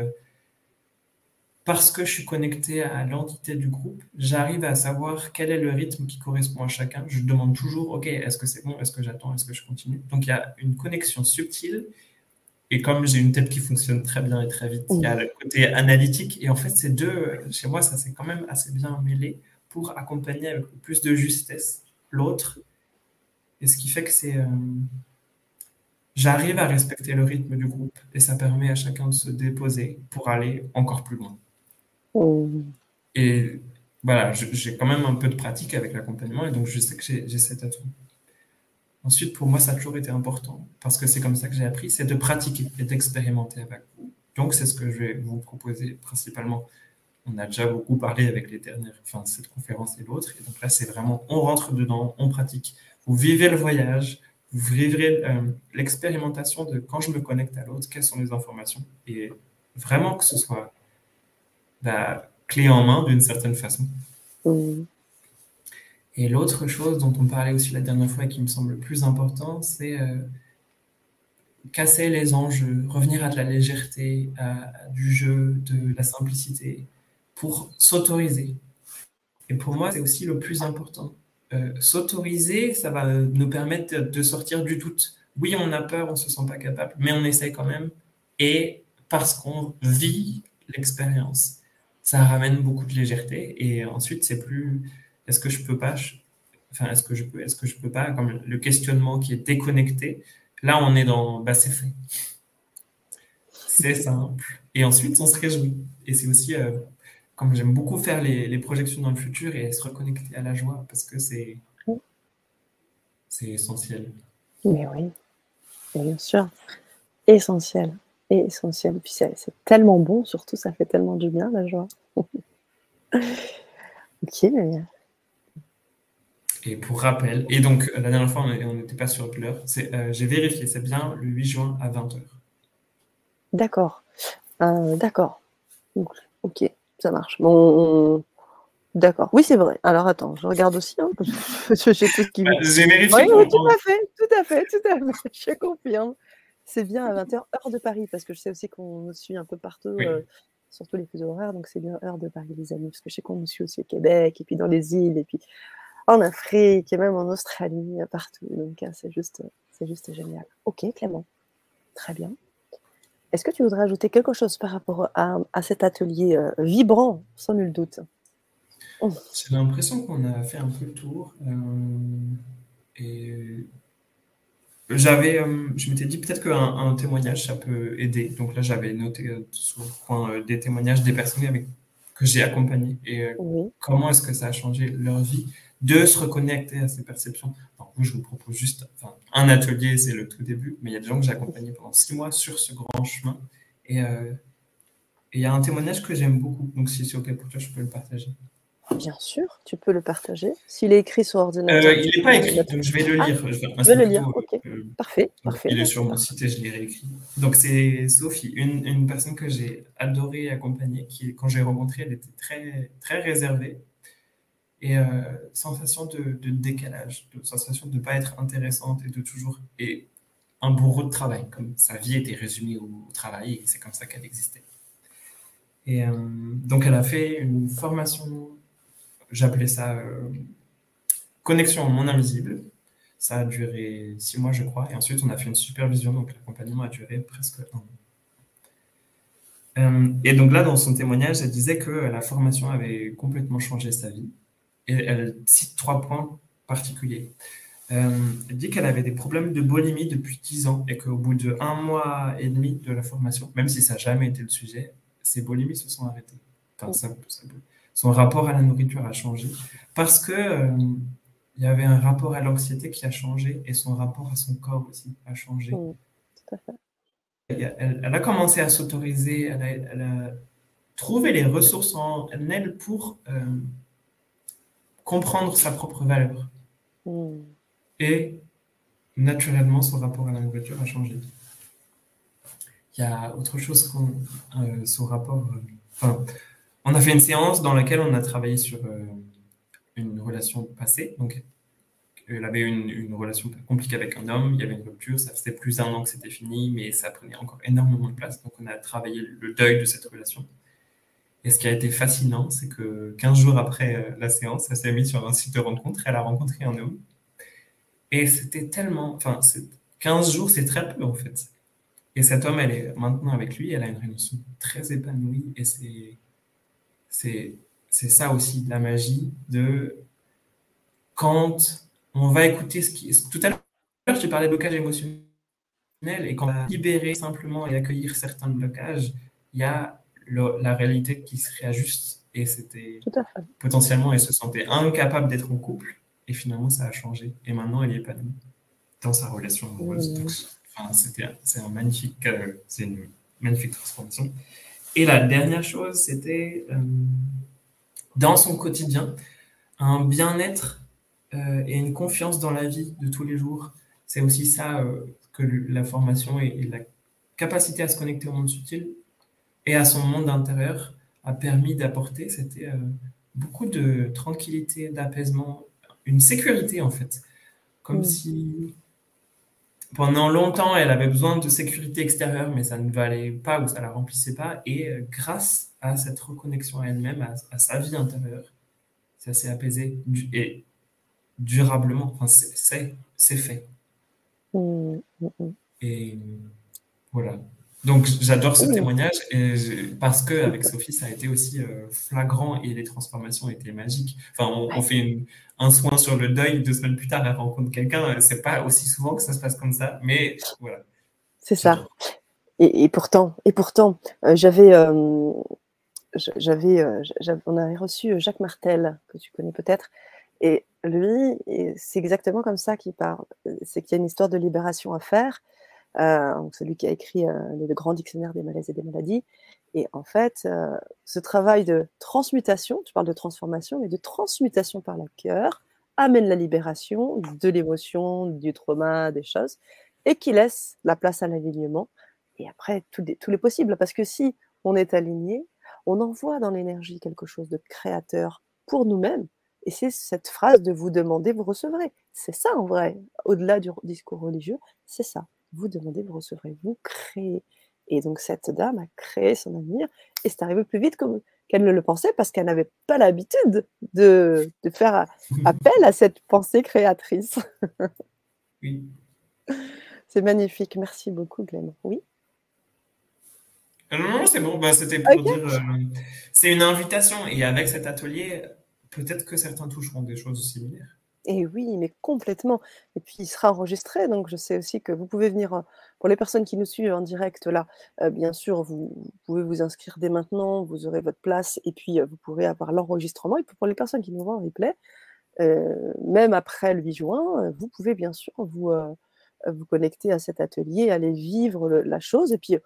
parce que je suis connecté à l'entité du groupe, j'arrive à savoir quel est le rythme qui correspond à chacun. Je demande toujours, OK, est-ce que c'est bon Est-ce que j'attends Est-ce que je continue? Donc, il y a une connexion subtile. Et comme j'ai une tête qui fonctionne très bien et très vite, il y a le côté analytique. Et en fait, ces deux, chez moi, ça s'est quand même assez bien mêlé pour accompagner avec plus de justesse l'autre. Et ce qui fait que c'est. Euh, j'arrive à respecter le rythme du groupe et ça permet à chacun de se déposer pour aller encore plus loin. Et voilà, j'ai quand même un peu de pratique avec l'accompagnement et donc je sais que j'ai cet atout. Ensuite, pour moi, ça a toujours été important parce que c'est comme ça que j'ai appris, c'est de pratiquer et d'expérimenter avec vous. Donc, c'est ce que je vais vous proposer principalement. On a déjà beaucoup parlé avec les dernières, enfin, cette conférence et l'autre. Et donc là, c'est vraiment, on rentre dedans, on pratique. Vous vivez le voyage, vous vivrez euh, l'expérimentation de quand je me connecte à l'autre, quelles sont les informations. Et vraiment que ce soit bah, clé en main d'une certaine façon. Et l'autre chose dont on parlait aussi la dernière fois et qui me semble le plus important, c'est euh, casser les enjeux, revenir à de la légèreté, à, du jeu, de la simplicité, pour s'autoriser. Et pour moi, c'est aussi le plus important. Euh, s'autoriser, ça va nous permettre de sortir du doute. Oui, on a peur, on ne se sent pas capable, mais on essaye quand même. Et parce qu'on vit l'expérience ça ramène beaucoup de légèreté. Et ensuite, c'est plus est-ce que je peux pas, enfin, est-ce que je peux, est-ce que je peux pas, comme le questionnement qui est déconnecté. Là, on est dans bah, c'est fait. C'est simple. Et ensuite, on se réjouit. Et c'est aussi, euh, comme j'aime beaucoup faire les, les, projections dans le futur et se reconnecter à la joie parce que c'est, c'est essentiel. Mais oui, bien sûr, essentiel essentiel. Puis c'est tellement bon, surtout, ça fait tellement du bien, la joie. (laughs) ok. Et pour rappel, et donc la dernière fois, on n'était pas sur l'heure, euh, j'ai vérifié, c'est bien le 8 juin à 20h. D'accord. Euh, d'accord. Ok, ça marche. Bon, D'accord. Oui, c'est vrai. Alors attends, je regarde aussi. Hein, (laughs) j'ai tout qui... Bah, vérifié. Oui, tout à fait, tout à fait, tout à fait. (laughs) Je confirme. C'est bien à 20h, heure de Paris, parce que je sais aussi qu'on nous suit un peu partout, euh, surtout les fuseaux horaires, donc c'est bien heure de Paris, les amis, parce que je sais qu'on nous suit aussi au Québec, et puis dans les îles, et puis en Afrique, et même en Australie, partout. Donc hein, c'est juste, c'est juste génial. Ok, Clément. Très bien. Est-ce que tu voudrais ajouter quelque chose par rapport à, cet atelier euh, vibrant, sans nul doute? J'ai l'impression qu'on a fait un peu le tour. Euh, et j'avais, euh, je m'étais dit peut-être qu'un un témoignage, ça peut aider. Donc là, j'avais noté sur le coin des témoignages des personnes avec, que j'ai accompagnées et comment est-ce que ça a changé leur vie? De se reconnecter à ces perceptions. Alors, je vous propose juste un atelier, c'est le tout début, mais il y a des gens que j'ai accompagnés pendant six mois sur ce grand chemin. Et il y a un témoignage que j'aime beaucoup. Donc, si c'est OK pour toi, je peux le partager. Bien sûr, tu peux le partager. S'il est écrit sur ordinateur. Euh, il n'est pas écrit, donc je vais le lire. je vais, le lire, ok. Euh, parfait, parfait. Il est sur mon site et je l'ai réécrit. Donc c'est Sophie, une, une, personne que j'ai adoré accompagner, qui, quand j'ai rencontré, elle était très, très réservée. Et euh, sensation de, décalage, de sensation de ne pas être intéressante et de toujours. Et un bourreau de travail, comme sa vie était résumée au, travail et c'est comme ça qu'elle existait. Et donc elle a fait une formation J'appelais ça euh, Connexion au monde invisible. Ça a duré six mois, je crois. Et ensuite, on a fait une supervision. Donc, l'accompagnement a duré presque un an. Euh, et donc là, dans son témoignage, elle disait que la formation avait complètement changé sa vie. Et elle cite trois points particuliers. Euh, elle dit qu'elle avait des problèmes de bulimie depuis dix ans et qu'au bout de un mois et demi de la formation, même si ça n'a jamais été le sujet, ses bulimies se sont arrêtées. Enfin, ça, ça, son rapport à la nourriture a changé parce que euh, il y avait un rapport à l'anxiété qui a changé et son rapport à son corps aussi a changé. Elle, a commencé à s'autoriser, elle, a trouvé les ressources en elle pour euh, comprendre sa propre valeur. Hmm. Et naturellement, son rapport à la nourriture a changé. Il y a autre chose qu'on. Euh, son rapport. Euh, enfin, on a fait une séance dans laquelle on a travaillé sur euh, une relation passée. Donc, elle avait une, une, relation compliquée avec un homme, il y avait une rupture, ça faisait plus d'un an que c'était fini, mais ça prenait encore énormément de place. Donc, on a travaillé le deuil de cette relation. Et ce qui a été fascinant, c'est que 15 jours après la séance, elle s'est mise sur un site de rencontre, elle a rencontré un homme et c'était tellement. Enfin, 15 jours, c'est très peu en fait. Et cet homme, elle est maintenant avec lui, elle a une relation très épanouie. Et c'est ça aussi, la magie de quand on va écouter ce qui. Tout à l'heure, je parlais de blocage émotionnel. Et quand on va libérer simplement et accueillir certains blocages, il y a la réalité qui se réajuste. Et c'était potentiellement, elle se sentait incapable d'être en couple. Et finalement, ça a changé. Et maintenant, elle est épanouie dans sa relation amoureuse. enfin, c'était, c'est un magnifique, euh, c'est une magnifique transformation. Et la dernière chose, c'était euh, dans son quotidien, un bien-être euh, et une confiance dans la vie de tous les jours. C'est aussi ça que la formation et, et, la capacité à se connecter au monde subtil et à son monde intérieur a permis d'apporter. C'était beaucoup de tranquillité, d'apaisement une sécurité en fait. Comme mm. si pendant longtemps elle avait besoin de sécurité extérieure, mais ça ne valait pas ou ça la remplissait pas. Et euh, grâce à cette reconnexion à elle-même, à, sa vie intérieure, ça s'est apaisé et durablement. Enfin, c'est fait. Mm, mm, et voilà. Donc j'adore ce témoignage et parce que avec Sophie ça a été aussi euh, flagrant et les transformations étaient magiques. Enfin on, fait un soin sur le deuil deux semaines plus tard elle rencontre quelqu'un. C'est pas aussi souvent que ça se passe comme ça, mais voilà. C'est ça. Et, pourtant et pourtant euh, j'avais euh, j'avais on avait reçu Jacques Martel que tu connais peut-être et lui c'est exactement comme ça qu'il parle. C'est qu'il y a une histoire de libération à faire euh, celui qui a écrit euh, le grand dictionnaire des malaises et des maladies. Et en fait, euh, ce travail de transmutation, tu parles de transformation, mais de transmutation par le cœur, amène la libération de l'émotion, du trauma, des choses, et qui laisse la place à l'alignement. Et après, tout, tout est possible, parce que si on est aligné, on envoie dans l'énergie quelque chose de créateur pour nous-mêmes. Et c'est cette phrase de vous demander, vous recevrez. C'est ça en vrai, au-delà du discours religieux, c'est ça vous demandez, vous recevrez, vous créez. Et donc cette dame a créé son avenir et c'est arrivé plus vite qu'elle ne le pensait parce qu'elle n'avait pas l'habitude de, faire appel à cette pensée créatrice. (laughs) oui. C'est magnifique. Merci beaucoup, Glenn. Oui. Euh, non, non, c'est bon. Bah, C'était pour dire. Euh, c'est une invitation. Et avec cet atelier, peut-être que certains toucheront des choses similaires. Et oui, mais complètement. Et puis il sera enregistré, donc je sais aussi que vous pouvez venir, pour les personnes qui nous suivent en direct là, bien sûr, vous, pouvez vous inscrire dès maintenant, vous aurez votre place, et puis vous pourrez avoir l'enregistrement. Et pour les personnes qui nous voient en replay, même après le 8 juin, vous pouvez bien sûr vous, vous connecter à cet atelier, aller vivre la chose. Et puis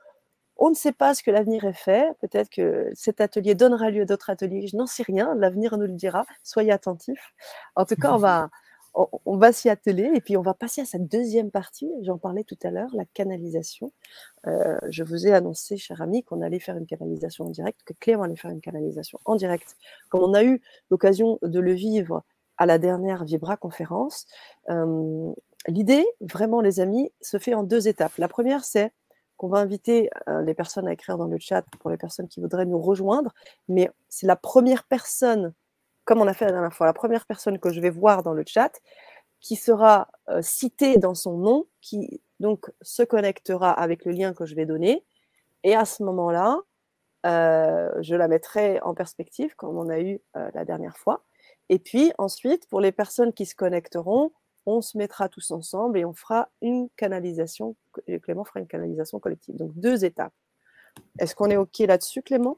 on ne sait pas ce que l'avenir est fait. Peut-être que cet atelier donnera lieu à d'autres ateliers. Je n'en sais rien. L'avenir nous le dira. Soyez attentifs. En tout cas, on va, (laughs) on, va s'y atteler et puis on va passer à cette deuxième partie. J'en parlais tout à l'heure, la canalisation. Euh, je vous ai annoncé, cher ami, qu'on allait faire une canalisation en direct, que Clément allait faire une canalisation en direct. Comme on a eu l'occasion de le vivre à la dernière Vibra conférence, euh, l'idée, vraiment, les amis, se fait en deux étapes. La première, c'est qu'on va inviter euh, les personnes à écrire dans le chat pour les personnes qui voudraient nous rejoindre. Mais c'est la première personne, comme on a fait la dernière fois, la première personne que je vais voir dans le chat qui sera euh, citée dans son nom, qui donc se connectera avec le lien que je vais donner. Et à ce moment-là, euh, je la mettrai en perspective, comme on a eu la dernière fois. Et puis ensuite, pour les personnes qui se connecteront, on se mettra tous ensemble et on fera une canalisation. Clément fera une canalisation collective. Donc deux étapes. Est-ce qu'on est OK là-dessus, Clément?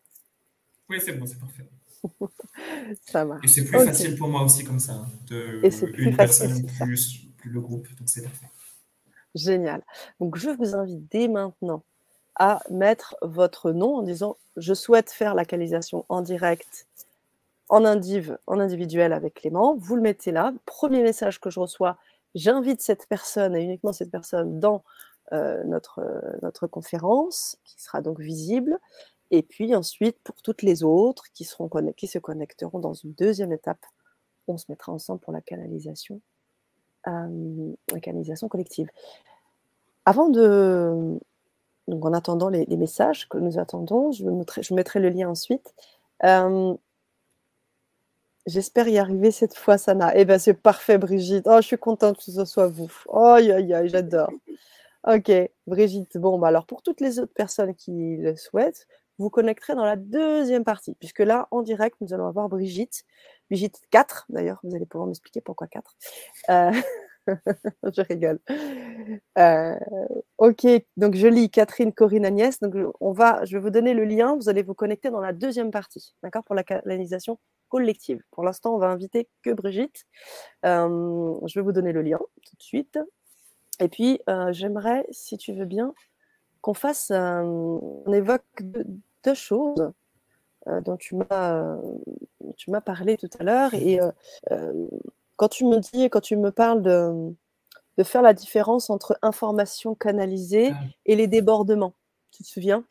Oui, c'est bon, c'est parfait. (laughs) ça marche. Et c'est plus facile pour moi aussi comme ça. Hein, de, et c'est plus une facile, personne plus, plus, le groupe. Donc c'est parfait. Génial. Donc je vous invite dès maintenant à mettre votre nom en disant je souhaite faire la canalisation en direct en, indiv, en individuel avec Clément, vous le mettez là. Premier message que je reçois, j'invite cette personne et uniquement cette personne dans euh, notre, notre conférence, qui sera donc visible. Et puis ensuite, pour toutes les autres qui, seront qui se connecteront dans une deuxième étape, on se mettra ensemble pour la canalisation, euh, collective. Avant de... Donc en attendant les, messages que nous attendons, je, mettrai, le lien ensuite. Euh, J'espère y arriver cette fois, Sana. Eh bien, c'est parfait, Brigitte. Oh, je suis contente que ce soit vous. Oh, aïe, j'adore. Ok, Brigitte. Bon, bah alors pour toutes les autres personnes qui le souhaitent, vous connecterez dans la deuxième partie, puisque là, en direct, nous allons avoir Brigitte. Brigitte 4, d'ailleurs, vous allez pouvoir m'expliquer pourquoi 4. Euh, (laughs) je rigole. Euh, ok, donc je lis Catherine, Corinne, Agnès. Donc on va, je vais vous donner le lien. Vous allez vous connecter dans la deuxième partie, d'accord, pour la canalisation collective. Pour l'instant, on va inviter que Brigitte. Euh, je vais vous donner le lien tout de suite. Et puis, euh, j'aimerais, si tu veux bien, qu'on fasse, on évoque deux, choses dont tu m'as, tu m'as parlé tout à l'heure et quand tu me dis, quand tu me parles de, de faire la différence entre information canalisée ah. et les débordements, tu te souviens?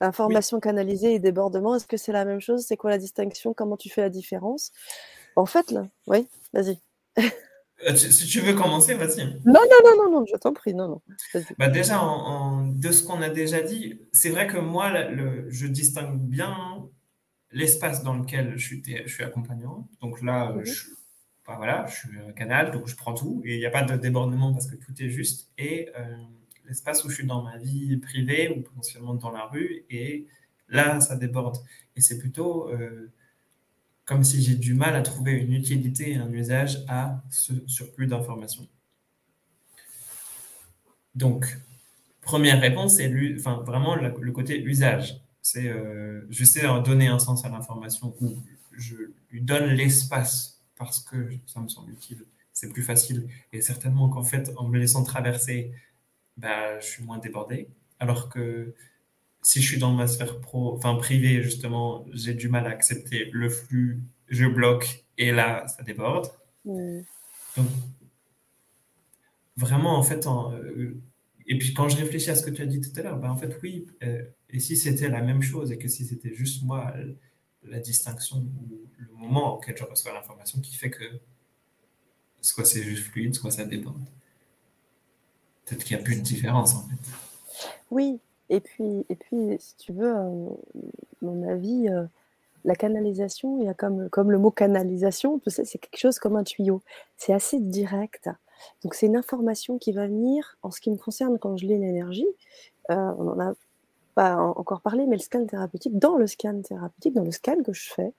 Information canalisée et débordement, est-ce que c'est la même chose? C'est quoi la distinction? Comment tu fais la différence? En fait, là, oui, vas-y. Euh, si tu veux commencer, vas-y. Non, non, non, non, non, je t'en prie, non, non. Bah déjà, de ce qu'on a déjà dit, c'est vrai que moi, je distingue bien l'espace dans lequel je suis, je suis accompagnant. Donc là, mhm. je, voilà, je suis un canal, donc je prends tout et il n'y a pas de débordement parce que tout est juste. Et euh, l'espace où je suis dans ma vie privée ou potentiellement dans la rue, et là, ça déborde. Et c'est plutôt euh, comme si j'ai du mal à trouver une utilité et un usage à ce surplus d'informations. Donc, première réponse, c'est enfin, vraiment le, côté usage. C'est euh, je sais donner un sens à l'information ou je lui donne l'espace parce que ça me semble utile. C'est plus facile. Et certainement qu'en fait, en me laissant traverser, bah, je suis moins débordé. Alors que si je suis dans ma sphère pro, enfin privée, justement, j'ai du mal à accepter le flux, je bloque et là, ça déborde. Donc, vraiment, en fait, euh, et puis quand je réfléchis à ce que tu as dit tout à l'heure, bah, en fait, oui, euh, et si c'était la même chose et que si c'était juste moi, la distinction ou le moment auquel je reçois l'information qui fait que soit c'est juste fluide, soit ça dépend. Peut-être qu'il n'y a plus de différence. Oui, et puis, et puis si tu veux, euh, mon avis, euh, la canalisation, il y a comme, comme le mot canalisation, c'est quelque chose comme un tuyau. C'est assez direct. Donc c'est une information qui va venir, en ce qui me concerne, quand je lis l'énergie, euh, on en a pas encore parlé, mais le scan thérapeutique, dans le scan thérapeutique, dans le scan que je fais,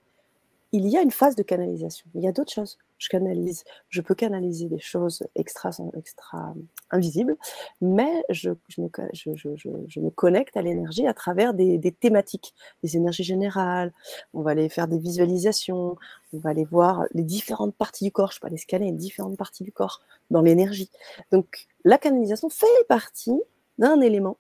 il y a une phase de canalisation. Il y a d'autres choses. Je canalise, je peux canaliser des choses extra, extra invisibles, mais je, me, connecte à l'énergie à travers des, thématiques, des énergies générales. On va aller faire des visualisations, on va aller voir les différentes parties du corps. Je peux aller scanner les différentes parties du corps dans l'énergie. Donc, la canalisation fait partie d'un élément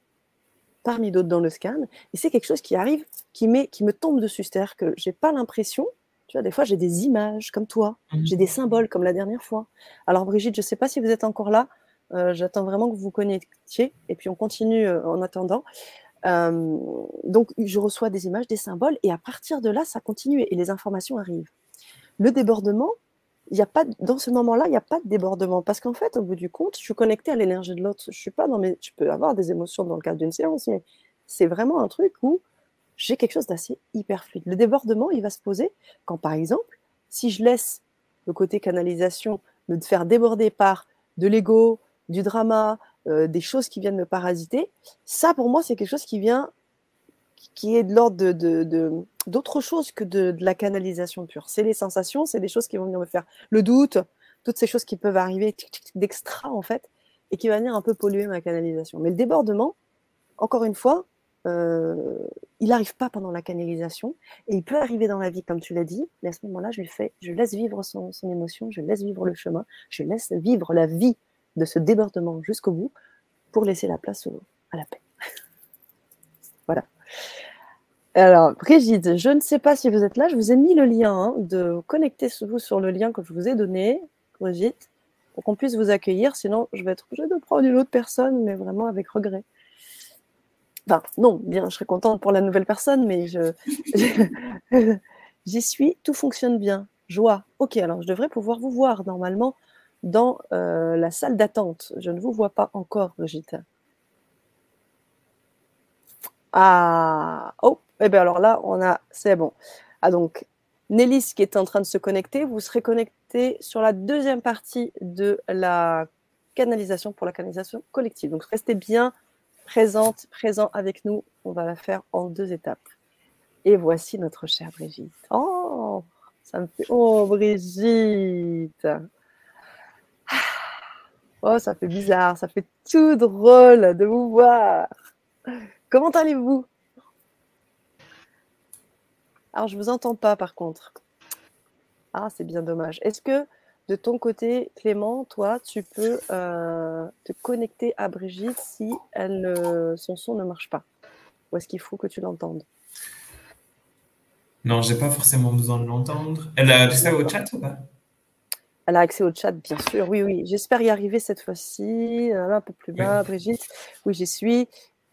parmi d'autres dans le scan, et c'est quelque chose qui arrive, qui me tombe dessus. C'est-à-dire que j'ai pas l'impression tu vois, des fois, j'ai des images comme toi, mmh. j'ai des symboles comme la dernière fois. Alors, Brigitte, je ne sais pas si vous êtes encore là. Euh, j'attends vraiment que vous vous connectiez et puis on continue euh, en attendant. Euh, donc, je reçois des images, des symboles et à partir de là, ça continue et les informations arrivent. Le débordement, y a pas dans ce moment-là, il n'y a pas de débordement parce qu'en fait, au bout du compte, je suis connectée à l'énergie de l'autre. Je suis pas dans mes, je peux avoir des émotions dans le cadre d'une séance, mais c'est vraiment un truc où j'ai quelque chose d'assez hyper fluide. Le débordement, il va se poser quand, par exemple, si je laisse le côté canalisation me faire déborder par de l'ego, du drama, euh, des choses qui viennent me parasiter, ça, pour moi, c'est quelque chose qui vient, qui est de l'ordre de, d'autre chose que de, la canalisation pure. C'est les sensations, c'est des choses qui vont venir me faire le doute, toutes ces choses qui peuvent arriver d'extra, en fait, et qui vont venir un peu polluer ma canalisation. Mais le débordement, encore une fois, euh, il n'arrive pas pendant la canalisation et il peut arriver dans la vie, comme tu l'as dit, mais à ce moment-là, je lui fais, je laisse vivre son, émotion, je laisse vivre le chemin, je laisse vivre la vie de ce débordement jusqu'au bout pour laisser la place à la paix. (laughs) voilà. Alors, Brigitte, je ne sais pas si vous êtes là. Je vous ai mis le lien hein, de connecter vous sur le lien que je vous ai donné, Brigitte, pour qu'on puisse vous accueillir. Sinon, je vais être obligée de prendre une autre personne, mais vraiment avec regret. Non, bien, je serais contente pour la nouvelle personne, mais je, (laughs) j'y suis, tout fonctionne bien. Joie. Ok, alors je devrais pouvoir vous voir normalement dans euh, la salle d'attente. Je ne vous vois pas encore, Brigitte. Ah, oh, et eh bien alors là, on a, c'est bon. Ah donc, Nélis qui est en train de se connecter, vous serez connecté sur la deuxième partie de la canalisation pour la canalisation collective. Donc, restez bien présente, présent avec nous. On va la faire en deux étapes. Et voici notre chère Brigitte. Oh, ça me fait. Oh, Brigitte. Oh, ça fait bizarre, ça fait tout drôle de vous voir. Comment allez-vous? Alors, je ne vous entends pas par contre. Ah, c'est bien dommage. Est-ce que de ton côté, Clément, toi, tu peux euh, te connecter à Brigitte si elle, son son ne marche pas Ou est-ce qu'il faut que tu l'entendes? Non, j'ai pas forcément besoin de l'entendre. Elle a accès au chat ou pas? Elle a accès au chat, bien sûr. Oui, oui. J'espère y arriver cette fois-ci. Euh, un peu plus bas, Brigitte. Oui, j'y suis.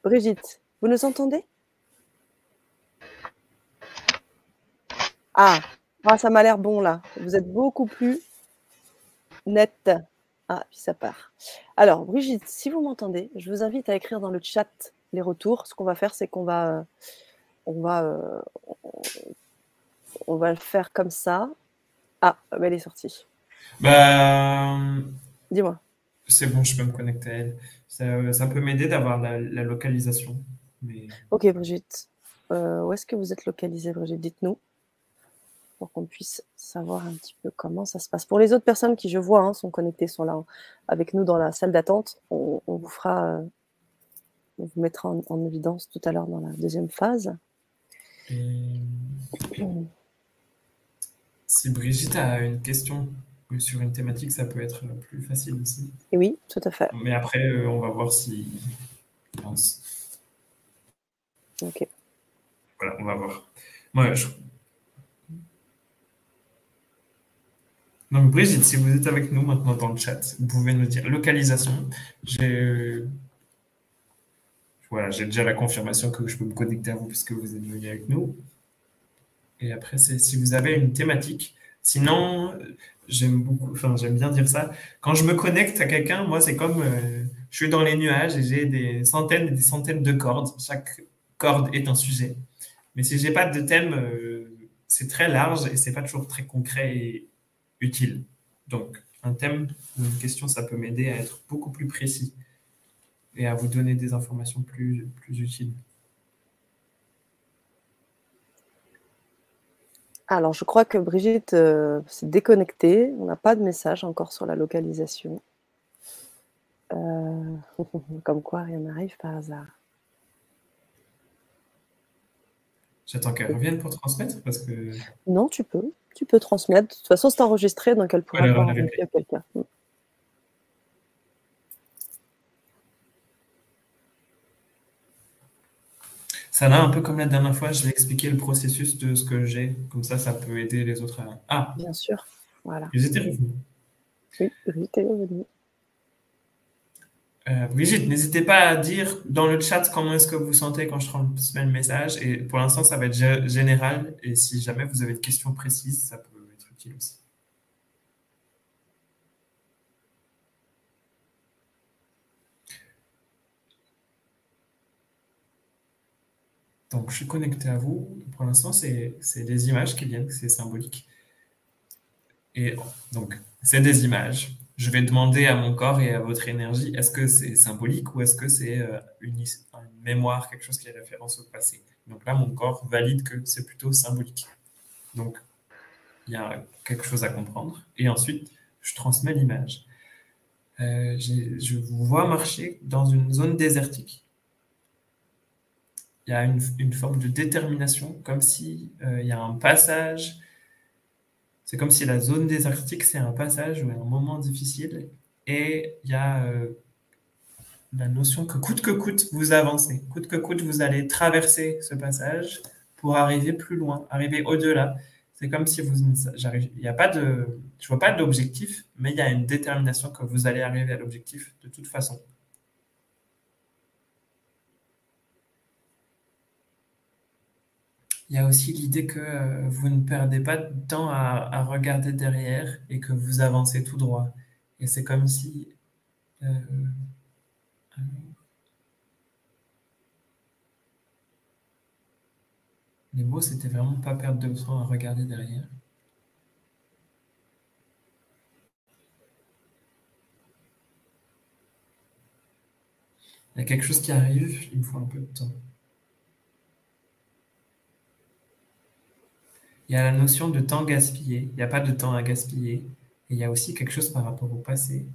Brigitte, vous nous entendez? Ah. ah, ça m'a l'air bon là. Vous êtes beaucoup plus net. Ah, puis ça part. Alors, Brigitte, si vous m'entendez, je vous invite à écrire dans le chat les retours. Ce qu'on va faire, c'est qu'on va, on va, euh, on va le faire comme ça. Ah, elle est sortie. Bah, Dis-moi. C'est bon, je peux me connecter à elle. Ça, peut m'aider d'avoir la, localisation. Ok, Brigitte. Euh, où est-ce que vous êtes localisée, Brigitte? Dites-nous pour qu'on puisse savoir un petit peu comment ça se passe. Pour les autres personnes qui, je vois, hein, sont connectées, sont là avec nous dans la salle d'attente, on, vous fera, euh, on vous mettra en, évidence tout à l'heure dans la deuxième phase. si Brigitte a une question sur une thématique, ça peut être plus facile aussi. oui, tout à fait. Mais après, euh, on va voir si. Ok. Voilà, on va voir. Moi, je, Donc Brigitte, si vous êtes avec nous maintenant dans le chat, vous pouvez nous dire localisation. J'ai voilà, j'ai déjà la confirmation que je peux me connecter à vous puisque vous êtes venu avec nous. Et après, c'est si vous avez une thématique. Sinon, j'aime beaucoup, enfin j'aime bien dire ça. Quand je me connecte à quelqu'un, moi c'est comme euh, je suis dans les nuages et j'ai des centaines et des centaines de cordes. Chaque corde est un sujet. Mais si j'ai pas de thème, euh, c'est très large et c'est pas toujours très concret et utile. Donc, un thème ou une question, ça peut m'aider à être beaucoup plus précis et à vous donner des informations plus, plus utiles. Alors, je crois que Brigitte euh, s'est déconnectée. On n'a pas de message encore sur la localisation. Euh, (laughs) comme quoi, rien n'arrive par hasard. J'attends qu'elle revienne pour transmettre parce que. Non, tu peux tu peux transmettre. De toute façon, c'est enregistré, donc elle pourra voir quelqu'un. Ça là, un peu comme la dernière fois, je vais expliquer le processus de ce que j'ai. Comme ça, ça peut aider les autres à. Ah Bien sûr. Voilà. Vous étiez revenu. Oui, j'étais revenu. Euh, Brigitte, n'hésitez pas à dire dans le chat comment est-ce que vous sentez quand je transmets le message. Et pour l'instant, ça va être général. Et si jamais vous avez une question précise, ça peut être utile aussi. Donc, je suis connecté à vous. Pour l'instant, c'est des images qui viennent, c'est symbolique. Et donc, c'est des images je vais demander à mon corps et à votre énergie, est-ce que c'est symbolique ou est-ce que c'est euh, une, mémoire, quelque chose qui est référence au passé? Donc là, mon corps valide que c'est plutôt symbolique. Donc, il y a quelque chose à comprendre. Et ensuite, je transmets l'image. Euh, je vous vois marcher dans une zone désertique. Il y a une, forme de détermination, comme si euh, il y a un passage c'est comme si la zone désertique, c'est un passage ou un moment difficile. Et il y a euh, la notion que coûte que coûte, vous avancez. Coûte que coûte, vous allez traverser ce passage pour arriver plus loin, arriver au-delà. C'est comme si vous, il a pas de, je vois pas d'objectif, mais il y a une détermination que vous allez arriver à l'objectif de toute façon. Il y a aussi l'idée que euh, vous ne perdez pas de temps à, regarder derrière et que vous avancez tout droit. Et c'est comme si euh, les mots, c'était vraiment pas perdre de temps à regarder derrière. Il y a quelque chose qui arrive, il me faut un peu de temps. Il y a la notion de temps gaspillé. Il n'y a pas de temps à gaspiller. Et il y a aussi quelque chose par rapport au passé.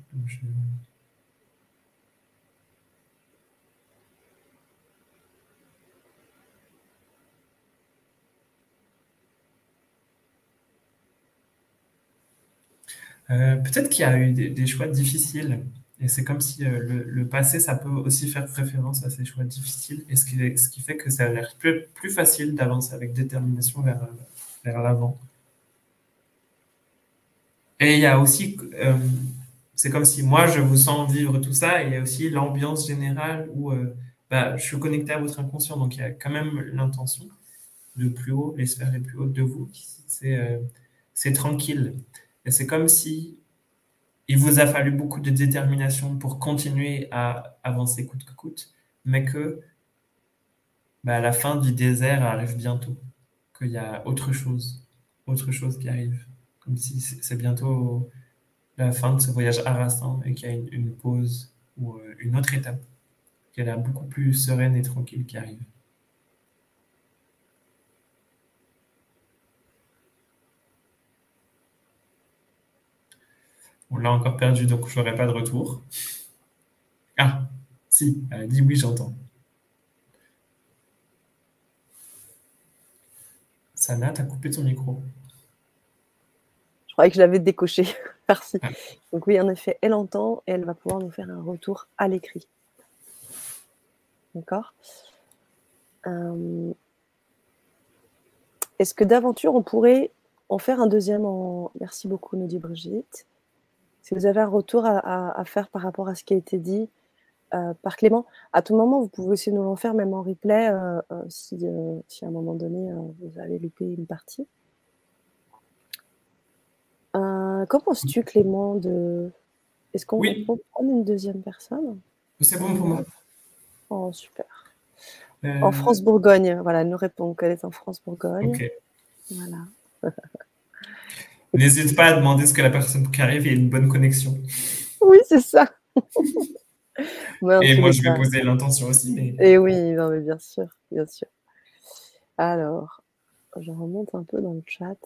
Euh, peut-être qu'il y a eu des, choix difficiles. Et c'est comme si euh, le, passé, ça peut aussi faire référence à ces choix difficiles. Et ce qui, fait que ça a l'air plus facile d'avancer avec détermination vers, vers l'avant. Et il y a aussi, euh, c'est comme si moi, je vous sens vivre tout ça, et il y a aussi l'ambiance générale où bah, je suis connecté à votre inconscient. Donc il y a quand même l'intention de plus haut, les sphères les plus hautes de vous. C'est tranquille. Et c'est comme si il vous a fallu beaucoup de détermination pour continuer à avancer coûte que coûte, mais que bah, la fin du désert arrive bientôt, qu'il y a autre chose, autre chose qui arrive, comme si c'est bientôt la fin de ce voyage harassant et qu'il y a une, pause ou euh, une autre étape qui a beaucoup plus sereine et tranquille qui arrive. On l'a encore perdu, donc je n'aurai pas de retour. Ah, si, elle dit oui, j'entends. Sana, tu as coupé ton micro. Je croyais que je l'avais décoché. (laughs) Merci. Ah. Donc oui, en effet, elle entend et elle va pouvoir nous faire un retour à l'écrit. D'accord? Euh, Est-ce que d'aventure, on pourrait en faire un deuxième en... Merci beaucoup, nous dit Brigitte. Si vous avez un retour à, faire par rapport à ce qui a été dit? Euh, par Clément, à tout moment, vous pouvez aussi nous l'en faire, même en replay, euh, euh, si, à un moment donné, vous avez loupé une partie. Qu'en penses-tu, Clément, de... Est-ce qu'on peut prendre une deuxième personne? C'est bon pour moi. Oh, super. En France-Bourgogne, voilà, nous répond qu'elle est en France-Bourgogne. Ok. Voilà. N'hésite pas à demander ce que la personne qui arrive ait une bonne connexion. Oui, c'est ça. (laughs) et moi, je vais poser l'intention aussi. Mais... Et oui, bien sûr, bien sûr. Alors, je remonte un peu dans le chat.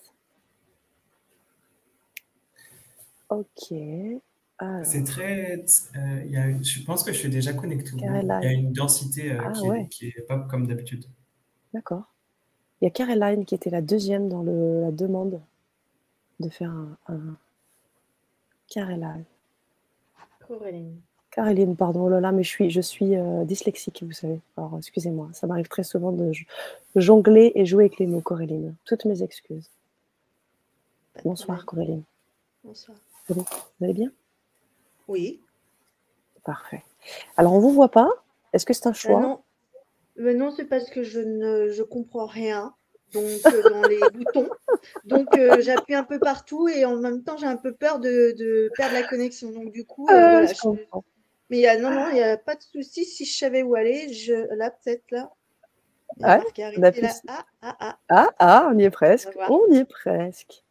Ok. C'est très. Euh, je pense que je suis déjà connecté. Il y a une densité euh, ah, qui, est, pas comme d'habitude. D'accord. Il y a Caroline qui était la deuxième dans la demande de faire un, un... Caroline. Caroline, pardon, oh là là, mais je suis, je suis euh, dyslexique, vous savez. Alors, excusez-moi, ça m'arrive très souvent de jongler et jouer avec les mots, Coréline. Toutes mes excuses. Bonsoir, Coréline. Bonsoir. Vous allez bien? Oui. Parfait. Alors, on ne vous voit pas? Est-ce que c'est un euh, choix? Non, mais non c'est parce que je ne je comprends rien donc euh, dans les (laughs) boutons. Donc euh, j'appuie un peu partout et en même temps j'ai un peu peur de, perdre la connexion. Donc du coup, euh, voilà, mais y a, non, non, il n'y a pas de souci. Si je savais où aller, je là peut-être là. Ah, ah, ah, ah, ah. on y est presque. On y est presque.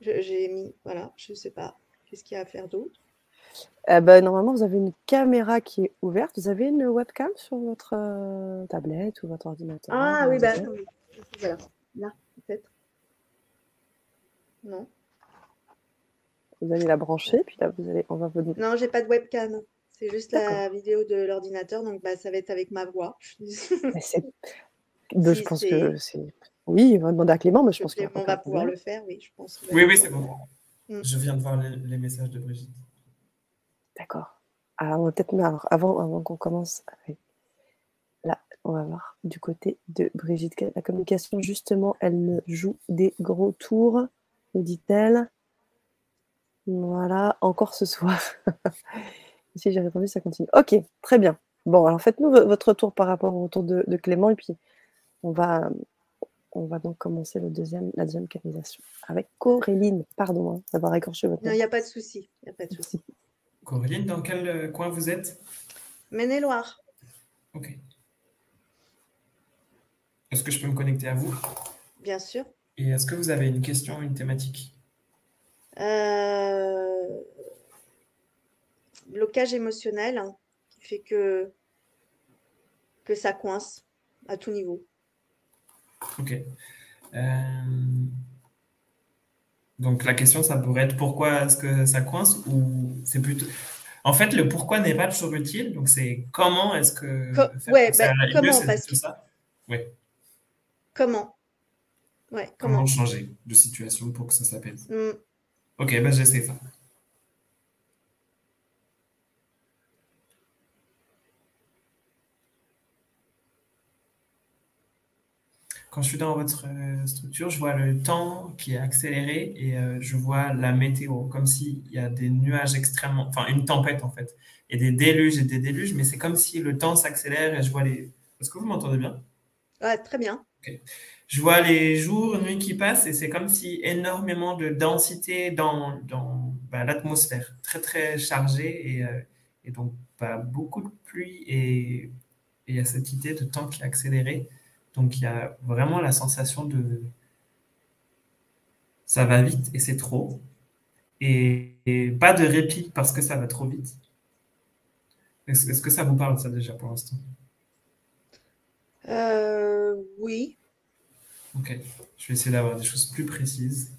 J'ai mis, voilà, je ne sais pas. Qu'est-ce qu'il y a à faire d'autre? Eh ben, normalement, vous avez une caméra qui est ouverte. Vous avez une webcam sur votre euh, tablette ou votre ordinateur? Ah oui, bah, oui. Voilà. Là, peut-être. Non. Vous allez la brancher, puis là, vous allez, on va vous Non, j'ai pas de webcam. C'est juste la vidéo de l'ordinateur, donc bah, ça va être avec ma voix. (laughs) Je pense que c'est. Oui, on va demander à Clément, mais je pense qu'on va pouvoir le faire, oui, je pense. Oui, oui, c'est bon. Mm. Je viens de voir les messages de Brigitte. D'accord. Alors, peut-être avant, avant qu'on commence. là, on va voir du côté de Brigitte. La communication, justement, elle me joue des gros tours, me dit-elle. Voilà, encore ce soir. (laughs) si j'ai répondu, ça continue. Ok, très bien. Bon, alors faites-nous votre tour par rapport au retour de, Clément et puis on va, on va donc commencer le deuxième, la deuxième canalisation avec Coréline. Pardon hein, d'avoir écorché votre nom. Non, il n'y a pas de souci. a pas de souci. Coréline, dans quel euh, coin vous êtes? Maine-et-Loire. Ok. Est-ce que je peux me connecter à vous? Bien sûr. Et est-ce que vous avez une question, une thématique? Euh... Blocage émotionnel hein, qui fait que, que ça coince à tout niveau. Ok. Euh, donc la question, ça pourrait être pourquoi est-ce que ça coince ou c'est plutôt. En fait, le pourquoi n'est pas toujours utile. Donc c'est comment est-ce que. ouais, bah, comment parce que... ça. Ouais. Comment Ouais, comment, changer de situation pour que ça s'apaise mm. Ok, ben j'essaie ça. Quand je suis dans votre euh, structure, je vois le temps qui est accéléré et euh, je vois la météo, comme s'il y a des nuages extrêmement, enfin une tempête en fait, et des déluges et des déluges, mais c'est comme si le temps s'accélère et je vois les. Est-ce que vous m'entendez bien? Ouais, très bien. Je vois les jours, nuits qui passent et c'est comme si énormément de densité dans, bah, l'atmosphère, très très chargée et, euh, et donc bah, beaucoup de pluie et il y a cette idée de temps qui est accéléré. Donc il y a vraiment la sensation de ça va vite et c'est trop. Et, pas de répit parce que ça va trop vite. Est-ce que ça vous parle ça déjà pour l'instant? Euh, Oui. Ok, je vais essayer d'avoir des choses plus précises.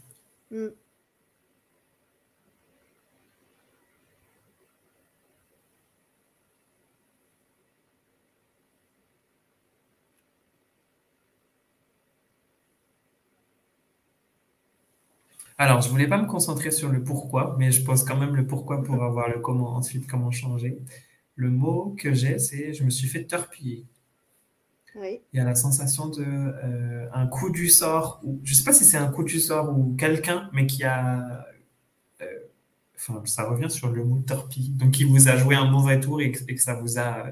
Alors, je voulais pas me concentrer sur le pourquoi, mais je pose quand même le pourquoi pour avoir le comment ensuite, comment changer. Le mot que j'ai, c'est je me suis fait torpiller. Il y a la sensation de euh, un coup du sort, ou je sais pas si c'est un coup du sort ou quelqu'un, mais qui a, euh, ça revient sur le mot torpille, donc qui vous a joué un mauvais tour et que, ça vous a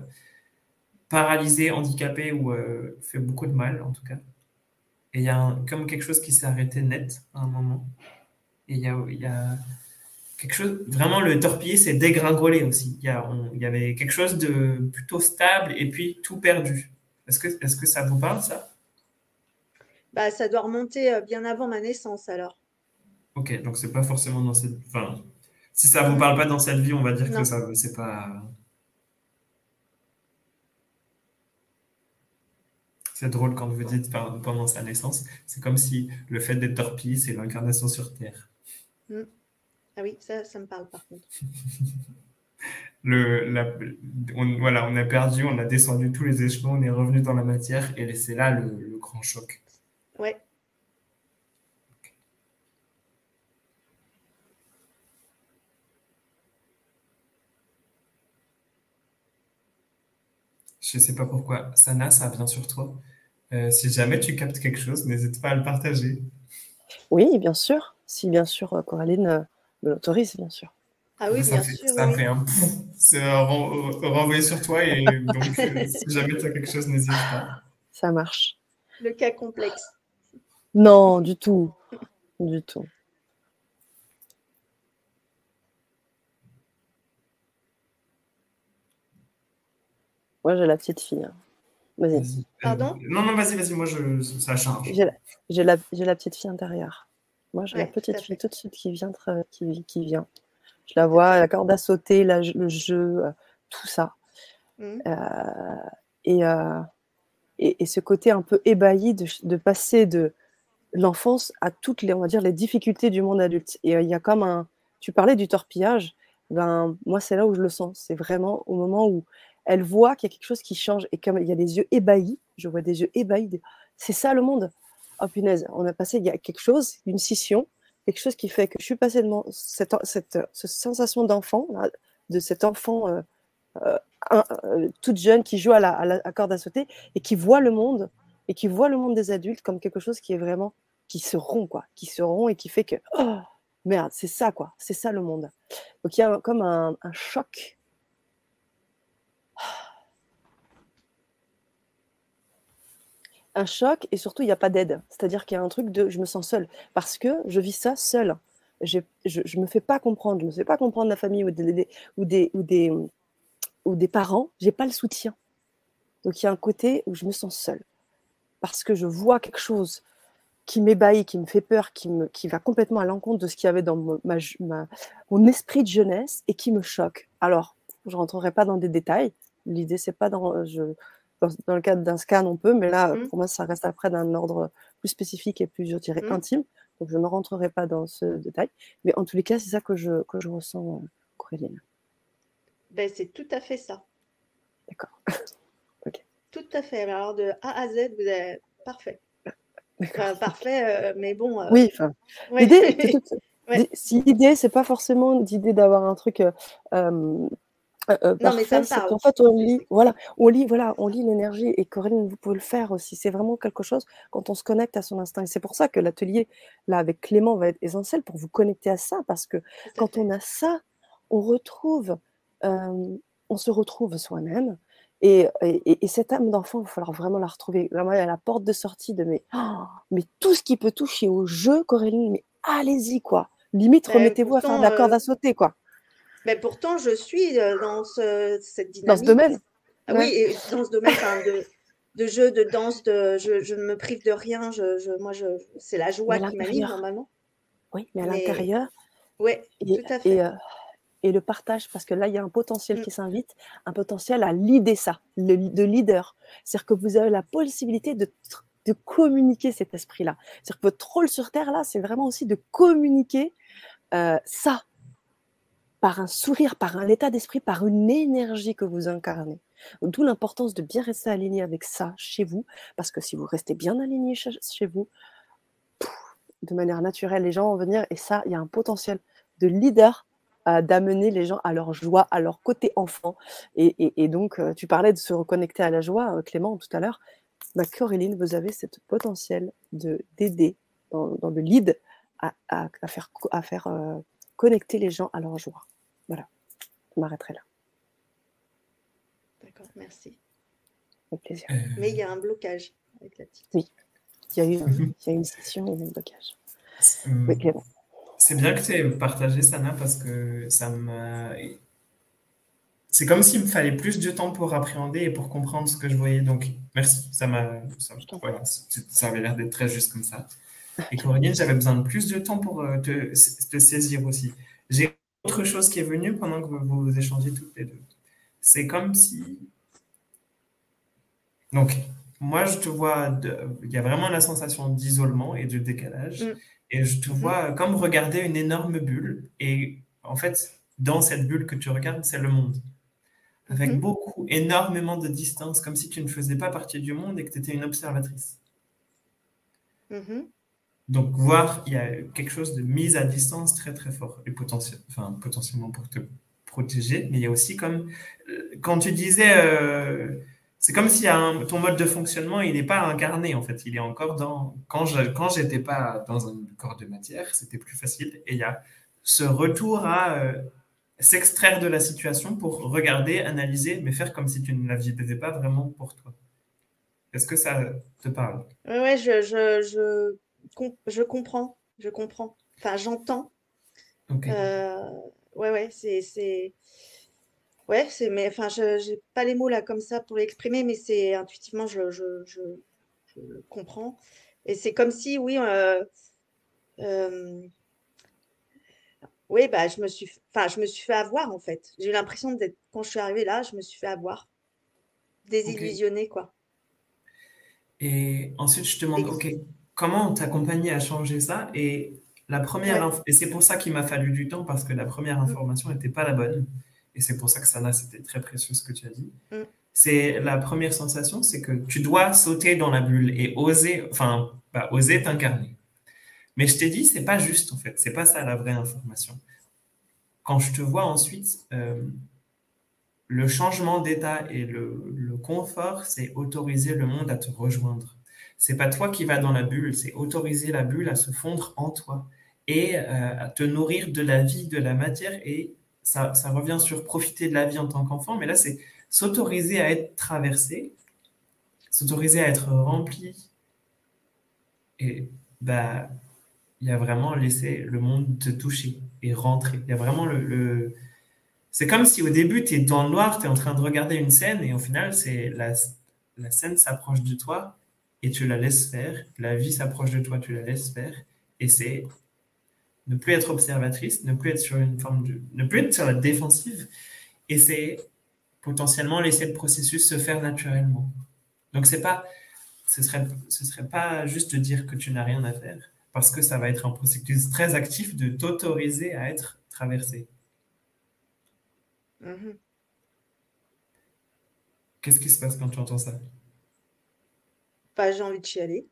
paralysé, handicapé ou euh, fait beaucoup de mal en tout cas. Et il y a comme quelque chose qui s'est arrêté net à un moment. Et il y a, y a, quelque chose, vraiment le torpiller, c'est dégringoler aussi. Il y, a, il y avait quelque chose de plutôt stable et puis tout perdu. Est-ce que, est que ça vous parle, ça? Bah, Ça doit remonter euh, bien avant ma naissance, alors. Ok, donc c'est pas forcément dans cette. Enfin, si ça vous parle pas dans cette vie, on va dire que ça, c'est pas. C'est drôle quand vous dites pendant sa naissance, c'est comme si le fait d'être torpille, c'est l'incarnation sur Terre. Mm. Ah oui, ça, ça me parle par contre. (laughs) le, on, voilà, on a perdu, on a descendu tous les échelons, on est revenu dans la matière et c'est là le, grand choc. Ouais. Je ne sais pas pourquoi. Sana, ça vient sur toi. Euh, si jamais tu captes quelque chose, n'hésite pas à le partager. Oui, bien sûr si bien sûr euh, Coraline euh, me l'autorise, bien sûr. Ah oui, bien sûr. Ça fait un c'est renvoyer sur toi et donc (laughs) euh, si jamais tu as quelque chose, n'hésite pas. Ça marche. Le cas complexe. Non, du tout. Du tout. Moi, j'ai la petite fille. Hein. Vas-y. Pardon? Non, non, vas-y, vas-y, moi, je, ça change. J'ai la, la petite fille intérieure. Moi, j'ai la petite fille tout de suite qui vient, qui, qui, vient. Je la vois, la corde à sauter, le jeu, euh, tout ça. Mmh. Euh, euh, et, et, ce côté un peu ébahi de, passer de l'enfance à toutes les, on va dire, les difficultés du monde adulte. Et il y a comme un. Tu parlais du torpillage. Ben, moi, c'est là où je le sens. C'est vraiment au moment où elle voit qu'il y a quelque chose qui change et comme il y a des yeux ébahis, je vois des yeux ébahis. C'est ça le monde oh punaise, on a passé, il y a quelque chose, une scission, quelque chose qui fait que je suis passée de cette, cette, sensation d'enfant, de cet enfant euh, euh, toute jeune qui joue à la, à corde à sauter et qui voit le monde et qui voit le monde des adultes comme quelque chose qui est vraiment qui se rompt quoi, qui se rompt et qui fait que oh, merde, c'est ça quoi, c'est ça le monde. Donc il y a comme un, choc. Choc et surtout il n'y a pas d'aide. C'est-à-dire qu'il y a un truc de je me sens seule parce que je vis ça seule. Je me fais pas comprendre, je me fais pas comprendre la famille ou des, ou des, ou des, ou des parents, j'ai pas le soutien. Donc il y a un côté où je me sens seule parce que je vois quelque chose qui m'ébahit, qui me fait peur, qui, me, qui va complètement à l'encontre de ce qu'il y avait dans mon, esprit de jeunesse et qui me choque. Alors, je rentrerai pas dans des détails. L'idée, c'est pas dans, je, dans, le cadre d'un scan, on peut, mais là, mmh. pour moi, ça reste après d'un ordre plus spécifique et plus, je dirais, mmh. intime. Donc, je ne rentrerai pas dans ce détail. Mais en tous les cas, c'est ça que je, que je ressens, Coréline. Ben, c'est tout à fait ça. D'accord. (laughs) Tout à fait. Alors, de A à Z, vous êtes parfait (laughs) parfait, euh, mais bon. Euh, oui, enfin. L'idée, (laughs) si l'idée, c'est pas forcément d'idée d'avoir un truc. Euh, non, mais ça me parle. En fait, on lit, voilà, on lit, voilà, on lit l'énergie. Et Corinne, vous pouvez le faire aussi. C'est vraiment quelque chose quand on se connecte à son instinct. Et c'est pour ça que l'atelier là avec Clément va être essentiel pour vous connecter à ça, parce que quand on a ça, on retrouve, on se retrouve soi-même. Et, cette âme d'enfant, il va falloir vraiment la retrouver. Vraiment, à la porte de sortie de mais, oh, mais tout ce qui peut toucher au jeu, Coréline, mais allez-y, quoi. Limite, ben, remettez-vous à faire de la corde à euh, sauter, quoi. Mais pourtant, je suis euh, dans cette dynamique. Dans ce domaine ah Oui, dans ce domaine de, de, jeu, de danse, de, je, ne me prive de rien. Je, moi, je, c'est la joie qui m'anime normalement. Oui, mais à l'intérieur. Oui, tout à fait. Euh, et le partage, parce que là, il y a un potentiel mmh. qui s'invite, un potentiel à leader ça, de leader. C'est-à-dire que vous avez la possibilité de, de communiquer cet esprit-là. C'est-à-dire que votre rôle sur Terre, là, c'est vraiment aussi de communiquer euh, ça, par un sourire, par un état d'esprit, par une énergie que vous incarnez. D'où l'importance de bien rester aligné avec ça chez vous, parce que si vous restez bien aligné chez vous, de manière naturelle, les gens vont venir, et ça, il y a un potentiel de leader d'amener les gens à leur joie, à leur côté enfant. Et, donc, euh, tu parlais de se reconnecter à la joie, euh, Clément, tout à l'heure. Bah, Coréline, vous avez ce potentiel d'aider dans, le lead à, faire, euh, connecter les gens à leur joie. Voilà, je m'arrêterai là. D'accord, merci. Avec plaisir. Mais il y a un blocage avec la petite. Oui, il y a eu, il y a une session et un blocage. Oui, Clément. C'est bien que tu aies partagé, Sana, parce que ça m'a. C'est comme s'il me fallait plus de temps pour appréhender et pour comprendre ce que je voyais. Donc, merci. Ça m'a. Ça, voilà, ça avait l'air d'être très juste comme ça. Et Corinne, j'avais besoin de plus de temps pour euh, te, te saisir aussi. J'ai autre chose qui est venue pendant que vous, vous échangez toutes les deux. C'est comme si. Donc, moi, je te vois. Il y a vraiment la sensation d'isolement et de décalage. Mm. Et je te mhm. vois comme regarder une énorme bulle. Et en fait, dans cette bulle que tu regardes, c'est le monde. Avec mhm. beaucoup, énormément de distance, comme si tu ne faisais pas partie du monde et que tu étais une observatrice. Donc, voir, il y a quelque chose de mise à distance très, très fort. Et potentiellement pour te protéger. Mais il y a aussi comme, euh, quand tu disais, euh, c'est comme si ton mode de fonctionnement, il n'est pas incarné, en fait. Il est encore dans. Quand je quand j'étais pas dans un corps de matière, c'était plus facile. Et il y a ce retour à euh, s'extraire de la situation pour regarder, analyser, mais faire comme si tu ne la vivais pas vraiment pour toi. Est-ce que ça te parle? Oui, je, je, je, comprends. Je comprends. Enfin, j'entends. Okay. Euh, ouais, ouais, c'est Ouais, c'est, mais enfin, je n'ai pas les mots là comme ça pour l'exprimer, mais c'est intuitivement, je, je, je, comprends. Et c'est comme si, oui, euh, euh, oui, bah, je me suis, enfin, je me suis fait avoir en fait. J'ai eu l'impression d'être, quand je suis arrivée là, je me suis fait avoir, désillusionnée, quoi. Et ensuite, je te demande, ok, comment t'accompagner à changer ça Et la première, et c'est pour ça qu'il m'a fallu du temps parce que la première mmh. information n'était pas la bonne et c'est pour ça que Sana, c'était très précieux ce que tu as dit. Mm. C'est la première sensation, c'est que tu dois sauter dans la bulle et oser, enfin, bah, oser t'incarner. Mais je t'ai dit, c'est pas juste en fait, c'est pas ça la vraie information. Quand je te vois ensuite, euh, le changement d'état et le, confort, c'est autoriser le monde à te rejoindre. C'est pas toi qui vas dans la bulle, c'est autoriser la bulle à se fondre en toi et euh, à te nourrir de la vie, de la matière. Et ça, revient sur profiter de la vie en tant qu'enfant, mais là, c'est s'autoriser à être traversé, s'autoriser à être rempli. Et bah, il y a vraiment laissé le monde te toucher et rentrer. Il y a vraiment le c'est comme si au début, tu es dans le noir, tu es en train de regarder une scène et au final, c'est la, la scène s'approche de toi et tu la laisses faire. La vie s'approche de toi, tu la laisses faire. Et c'est ne plus être observatrice, ne plus être sur une forme de. ne plus être sur la défensive. Et c'est potentiellement laisser le processus se faire naturellement. Donc, c'est pas. Ce serait, ce serait pas juste de dire que tu n'as rien à faire, parce que ça va être un processus très actif de t'autoriser à être traversé. Mhm. Qu'est-ce qui se passe quand tu entends ça? J'ai envie de chialer.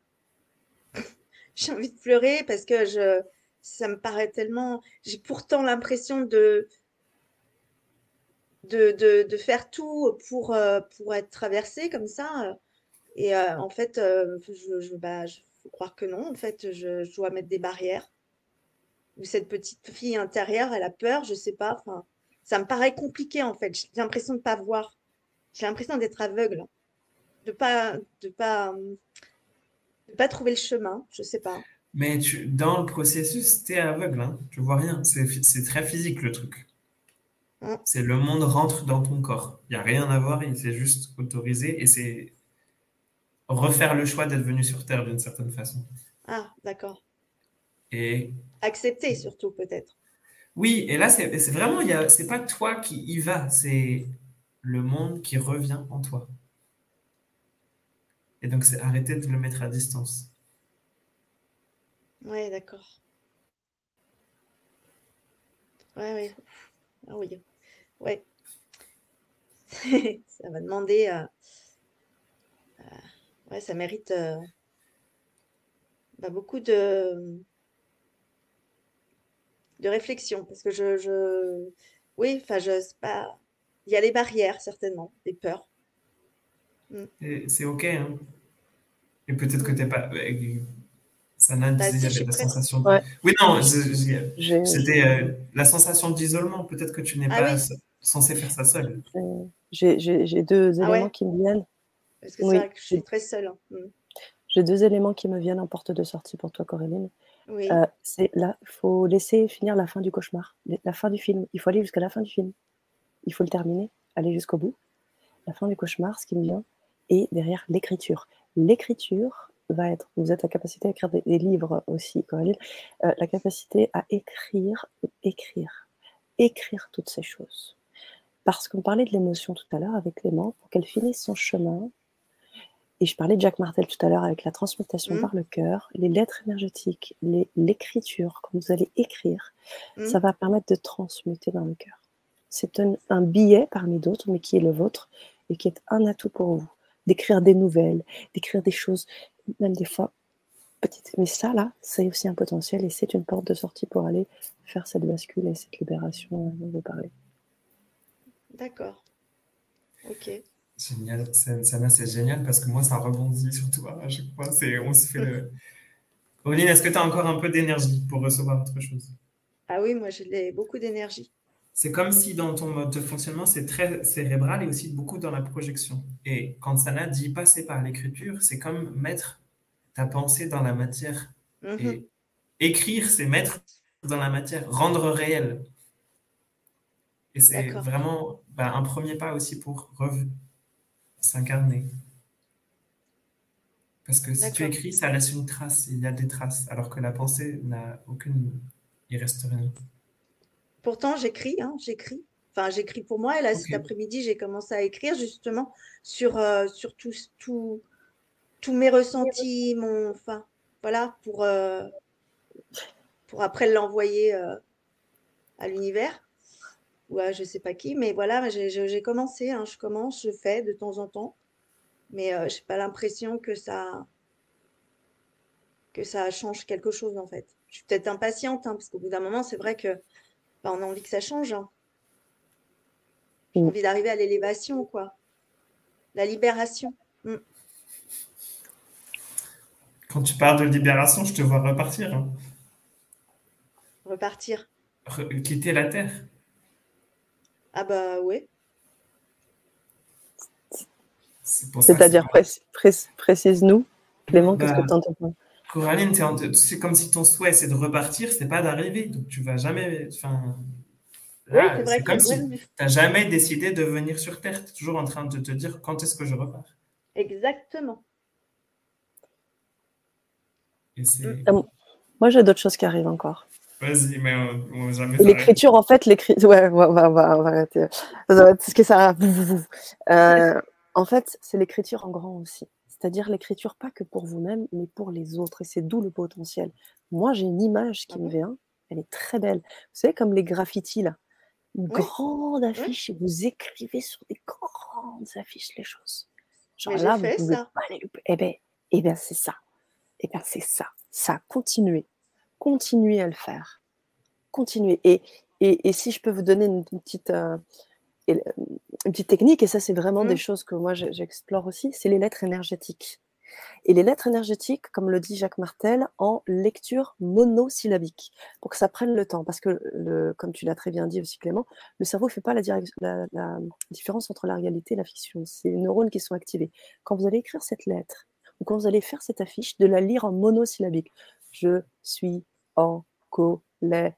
(laughs) j'ai envie de pleurer parce que je, ça me paraît tellement. J'ai pourtant l'impression de, de, de, faire tout pour, euh, pour être traversée comme ça. Et euh, en fait, euh, je, je, bah, faut croire que non. En fait, je, je, dois mettre des barrières. Ou cette petite fille intérieure, elle a peur, je sais pas. Ça me paraît compliqué en fait. J'ai l'impression de pas voir. J'ai l'impression d'être aveugle, de pas, de pas, de pas trouver le chemin. Je sais pas. Mais tu, dans le processus, tu es aveugle, hein. tu vois rien. C'est très physique le truc. Mmh. C'est le monde rentre dans ton corps. Il n'y a rien à voir, il s'est juste autorisé et c'est refaire le choix d'être venu sur Terre d'une certaine façon. Ah, d'accord. Et accepter surtout peut-être. Oui, et là, c'est vraiment, c'est pas toi qui y vas, c'est le monde qui revient en toi. Et donc, c'est arrêter de le mettre à distance. Ouais, d'accord. Ouais, ouais. Ah oui. Ouais. (laughs) ça va demander. Euh, euh, ouais, ça mérite euh, bah, beaucoup de de réflexion parce que je, oui, enfin, je sais pas. Il y a les barrières certainement, des peurs. Mm. C'est ok. Hein. Et peut-être que tu n'es pas. Ça n'a bah, la sensation. De... Oui, non, c'était euh, la sensation d'isolement. Peut-être que tu n'es ah pas censé faire ça seul. J'ai deux ah éléments qui me viennent. Parce que c'est vrai que je suis très seule. Hein. Mm. J'ai deux éléments qui me viennent en porte de sortie pour toi, Coréline. Euh, c'est là, il faut laisser finir la fin du cauchemar, la fin du film. Il faut aller jusqu'à la fin du film. Il faut le terminer, aller jusqu'au bout. La fin du cauchemar, ce qui me vient, et derrière l'écriture. L'écriture va être, vous êtes la capacité à écrire des, livres aussi, Coraline, euh, la capacité à écrire, écrire, écrire toutes ces choses. Parce qu'on parlait de l'émotion tout à l'heure avec Clément, pour qu'elle finisse son chemin, et je parlais de Jacques Martel tout à l'heure avec la transmutation mmh. par le cœur, les lettres énergétiques, l'écriture, quand vous allez écrire, mmh. ça va permettre de transmuter dans le cœur. C'est un, billet parmi d'autres, mais qui est le vôtre et qui est un atout pour vous. D'écrire des nouvelles, d'écrire des choses, même des fois petites. Mais ça, là, c'est aussi un potentiel et c'est une porte de sortie pour aller faire cette bascule et cette libération dont vous parlez. D'accord. Ok. Génial, Sana, c'est génial parce que moi, ça rebondit sur toi à chaque fois. On se fait le. (laughs) Pauline, est-ce que tu as encore un peu d'énergie pour recevoir autre chose? Ah oui, moi, j'ai beaucoup d'énergie. C'est comme si dans ton mode de fonctionnement, c'est très cérébral et aussi beaucoup dans la projection. Et quand Sana dit passer par l'écriture, c'est comme mettre ta pensée dans la matière. Mhm. Et écrire, c'est mettre dans la matière, rendre réel. Et c'est vraiment bah, un premier pas aussi pour s'incarner. Parce que si tu écris, ça laisse une trace, il y a des traces, alors que la pensée n'a aucune, il reste rien. Pourtant, j'écris, hein, j'écris. Enfin, j'écris pour moi. Et là, cet après-midi, j'ai commencé à écrire justement sur, euh, sur tous mes ressentis, mon, enfin, voilà, pour, euh, pour après l'envoyer euh, à l'univers ou à je sais pas qui. Mais voilà, j'ai commencé, hein, je commence, je fais de temps en temps, mais je n'ai pas l'impression que ça que ça change quelque chose en fait. Je suis peut-être impatiente, hein, parce qu'au bout d'un moment, c'est vrai que bah, on a envie que ça change. Hein. J'ai envie d'arriver à l'élévation, quoi. La libération. Mm. Quand tu parles de libération, je te vois repartir. Hein. Repartir. quitter la Terre. Ah bah oui. C'est-à-dire, précise-nous, Clément, qu'est-ce que bah, tu entends Coraline, c'est comme si ton souhait c'est de repartir, c'est pas d'arriver. Donc tu vas jamais. Enfin, c'est comme si tu n'as jamais décidé de venir sur Terre. Tu es toujours en train de te dire quand est-ce que je repars? Exactement. Euh, moi, j'ai d'autres choses qui arrivent encore. Vas-y, mais on, jamais. L'écriture, en fait, l'écriture. (laughs) Ouais, on va, on va, arrêter. Ce que ça. Euh, en fait, c'est l'écriture en grand aussi. C'est-à-dire l'écriture pas que pour vous-même, mais pour les autres. Et c'est d'où le potentiel. Moi, j'ai une image qui ah me vient. Elle est très belle. Vous savez, comme les graffitis, là. Une grande affiche et vous écrivez sur des grandes affiches les choses. Genre là, vous pouvez ça. pas les Eh bien, eh ben, c'est ça. Eh bien, c'est ça. Ça, continuez. Continuez à le faire. Continuez. Et, et, si je peux vous donner une, petite, euh, une petite technique, et ça, c'est vraiment des mmh. choses que moi, j'explore aussi, c'est les lettres énergétiques. Et les lettres énergétiques, comme le dit Jacques Martel, en lecture monosyllabique, pour que ça prenne le temps. Parce que, le, comme tu l'as très bien dit aussi Clément, le cerveau ne fait pas la, la, différence entre la réalité et la fiction. C'est les neurones qui sont activés. Quand vous allez écrire cette lettre, ou quand vous allez faire cette affiche, de la lire en monosyllabique. Je suis en colère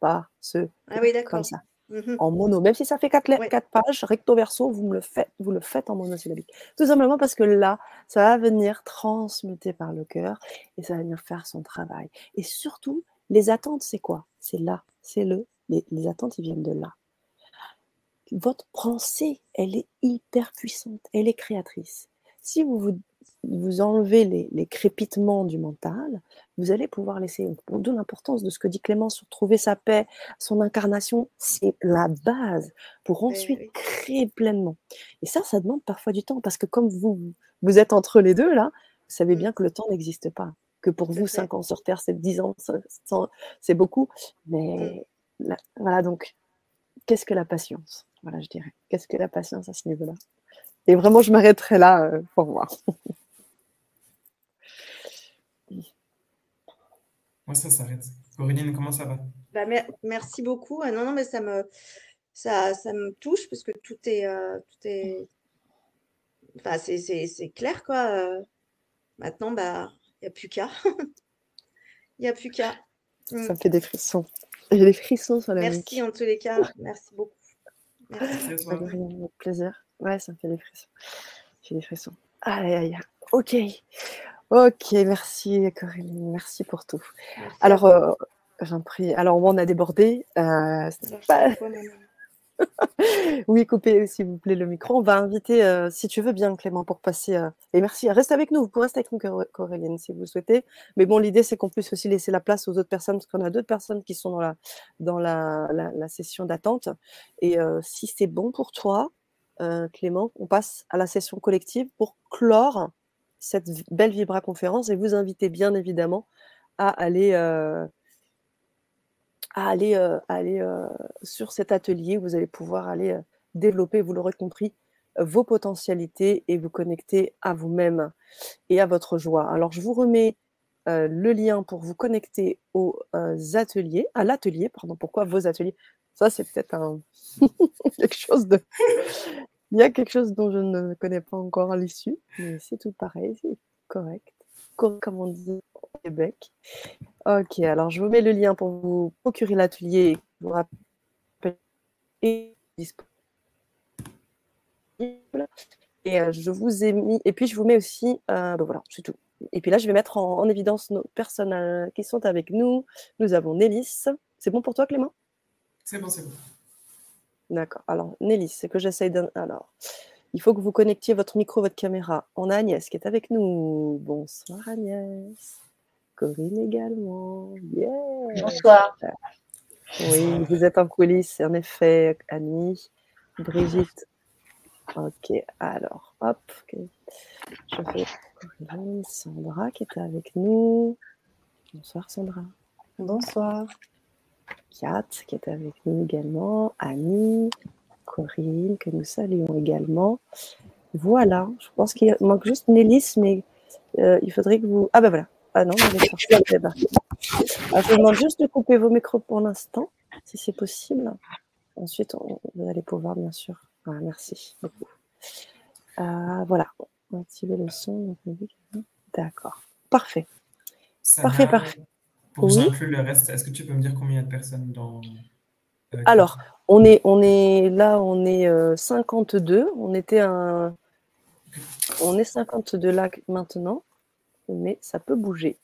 parce ah oui, d'accord. comme ça. Mmh en mono, même si ça fait quatre, quatre pages, recto verso, vous me le faites, vous le faites en monosyllabique. Tout simplement parce que là, ça va venir transmuter par le cœur et ça va venir faire son travail. Et surtout, les attentes, c'est quoi? C'est là, c'est le. Les, les attentes, ils viennent de là. Votre pensée, elle est hyper puissante, elle est créatrice. Si vous vous vous enlevez les, crépitements du mental, vous allez pouvoir laisser, d'où l'importance de ce que dit Clément sur trouver sa paix, son incarnation, c'est la base pour eh ensuite créer pleinement. Et ça, ça demande parfois du temps, parce que comme vous, vous êtes entre les deux, là, vous savez bien mmh. que le temps n'existe pas. Que pour vous, 5 ans sur Terre, c'est 10 ans, c'est beaucoup. Mais mmh. voilà, donc, qu'est-ce que la patience? Voilà, je dirais. Qu'est-ce que la patience à ce niveau-là? Et vraiment, je m'arrêterai là euh, pour voir. (laughs) Moi, ça s'arrête. Auréline, comment ça va? Bah, Merci beaucoup. Ah, non, non, mais ça me, ça, ça me touche parce que tout est. Euh, tout est... Enfin, c'est clair, quoi. Euh. maintenant, bah, il n'y a plus qu'à. (laughs) Il n'y a plus qu'à. Ça me fait des frissons. J'ai des frissons sur la Merci en tous les cas. Merci beaucoup. Merci. Avec plaisir. Ouais, ça me fait des frissons. J'ai des frissons. Aïe, aïe, aïe. Ok. Ok, merci Corinne, merci pour tout. Alors, euh, j'en prie. Alors, on a débordé. Euh, (laughs) oui, coupez s'il vous plaît le micro. On va inviter, euh, si tu veux bien, Clément, pour passer. Et merci. Reste avec nous. Vous pouvez rester avec nous, si vous souhaitez. Mais bon, l'idée, c'est qu'on puisse aussi laisser la place aux autres personnes, parce qu'on a d'autres personnes qui sont dans la, dans la, la session d'attente. Et si c'est bon pour toi, Clément, on passe à la session collective pour clore cette belle Vibra conférence et vous invitez bien évidemment à aller, euh, à aller, euh, euh, sur cet atelier. Où vous allez pouvoir aller développer, vous l'aurez compris, vos potentialités et vous connecter à vous-même et à votre joie. Alors je vous remets le lien pour vous connecter aux ateliers, à l'atelier, pardon, pourquoi vos ateliers? Ça, c'est peut-être (laughs) quelque chose de il y a quelque chose dont je ne connais pas encore l'issue, mais c'est tout pareil, c'est correct. Comme on dit au Québec. Ok, alors je vous mets le lien pour vous procurer l'atelier. Vous et Et euh, je vous ai mis, et puis je vous mets aussi, euh, voilà, c'est tout. Et puis là, je vais mettre en, évidence nos personnes euh, qui sont avec nous. Nous avons Nélis. C'est bon pour toi, Clément? C'est bon, c'est bon. D'accord. Alors, Nelly, c'est que j'essaye d'un. Alors, il faut que vous connectiez votre micro, votre caméra. On a Agnès qui est avec nous. Bonsoir Agnès. Corinne également. Bonsoir. Oui, vous êtes en coulisses, en effet, Annie. Brigitte. Ok, alors, hop. Je fais Corinne, Sandra qui est avec nous. Bonsoir Sandra. Bonsoir. Kat qui est avec nous également, Annie, Corinne, que nous saluons également. Voilà, je pense qu'il manque juste Nélis, mais euh, il faudrait que vous. Ah ben voilà. Ah non, je vous demande juste de couper vos micros pour l'instant, si c'est possible. Ensuite, on, vous allez pouvoir, bien sûr. merci beaucoup. Euh, voilà, on va activer le son. D'accord, parfait. parfait, parfait. Pour oui. le reste, est-ce que tu peux me dire combien de personnes dans. Euh, Alors, on est, on est là, on est 52. Euh, on était un. On est 52 là maintenant, mais ça peut bouger.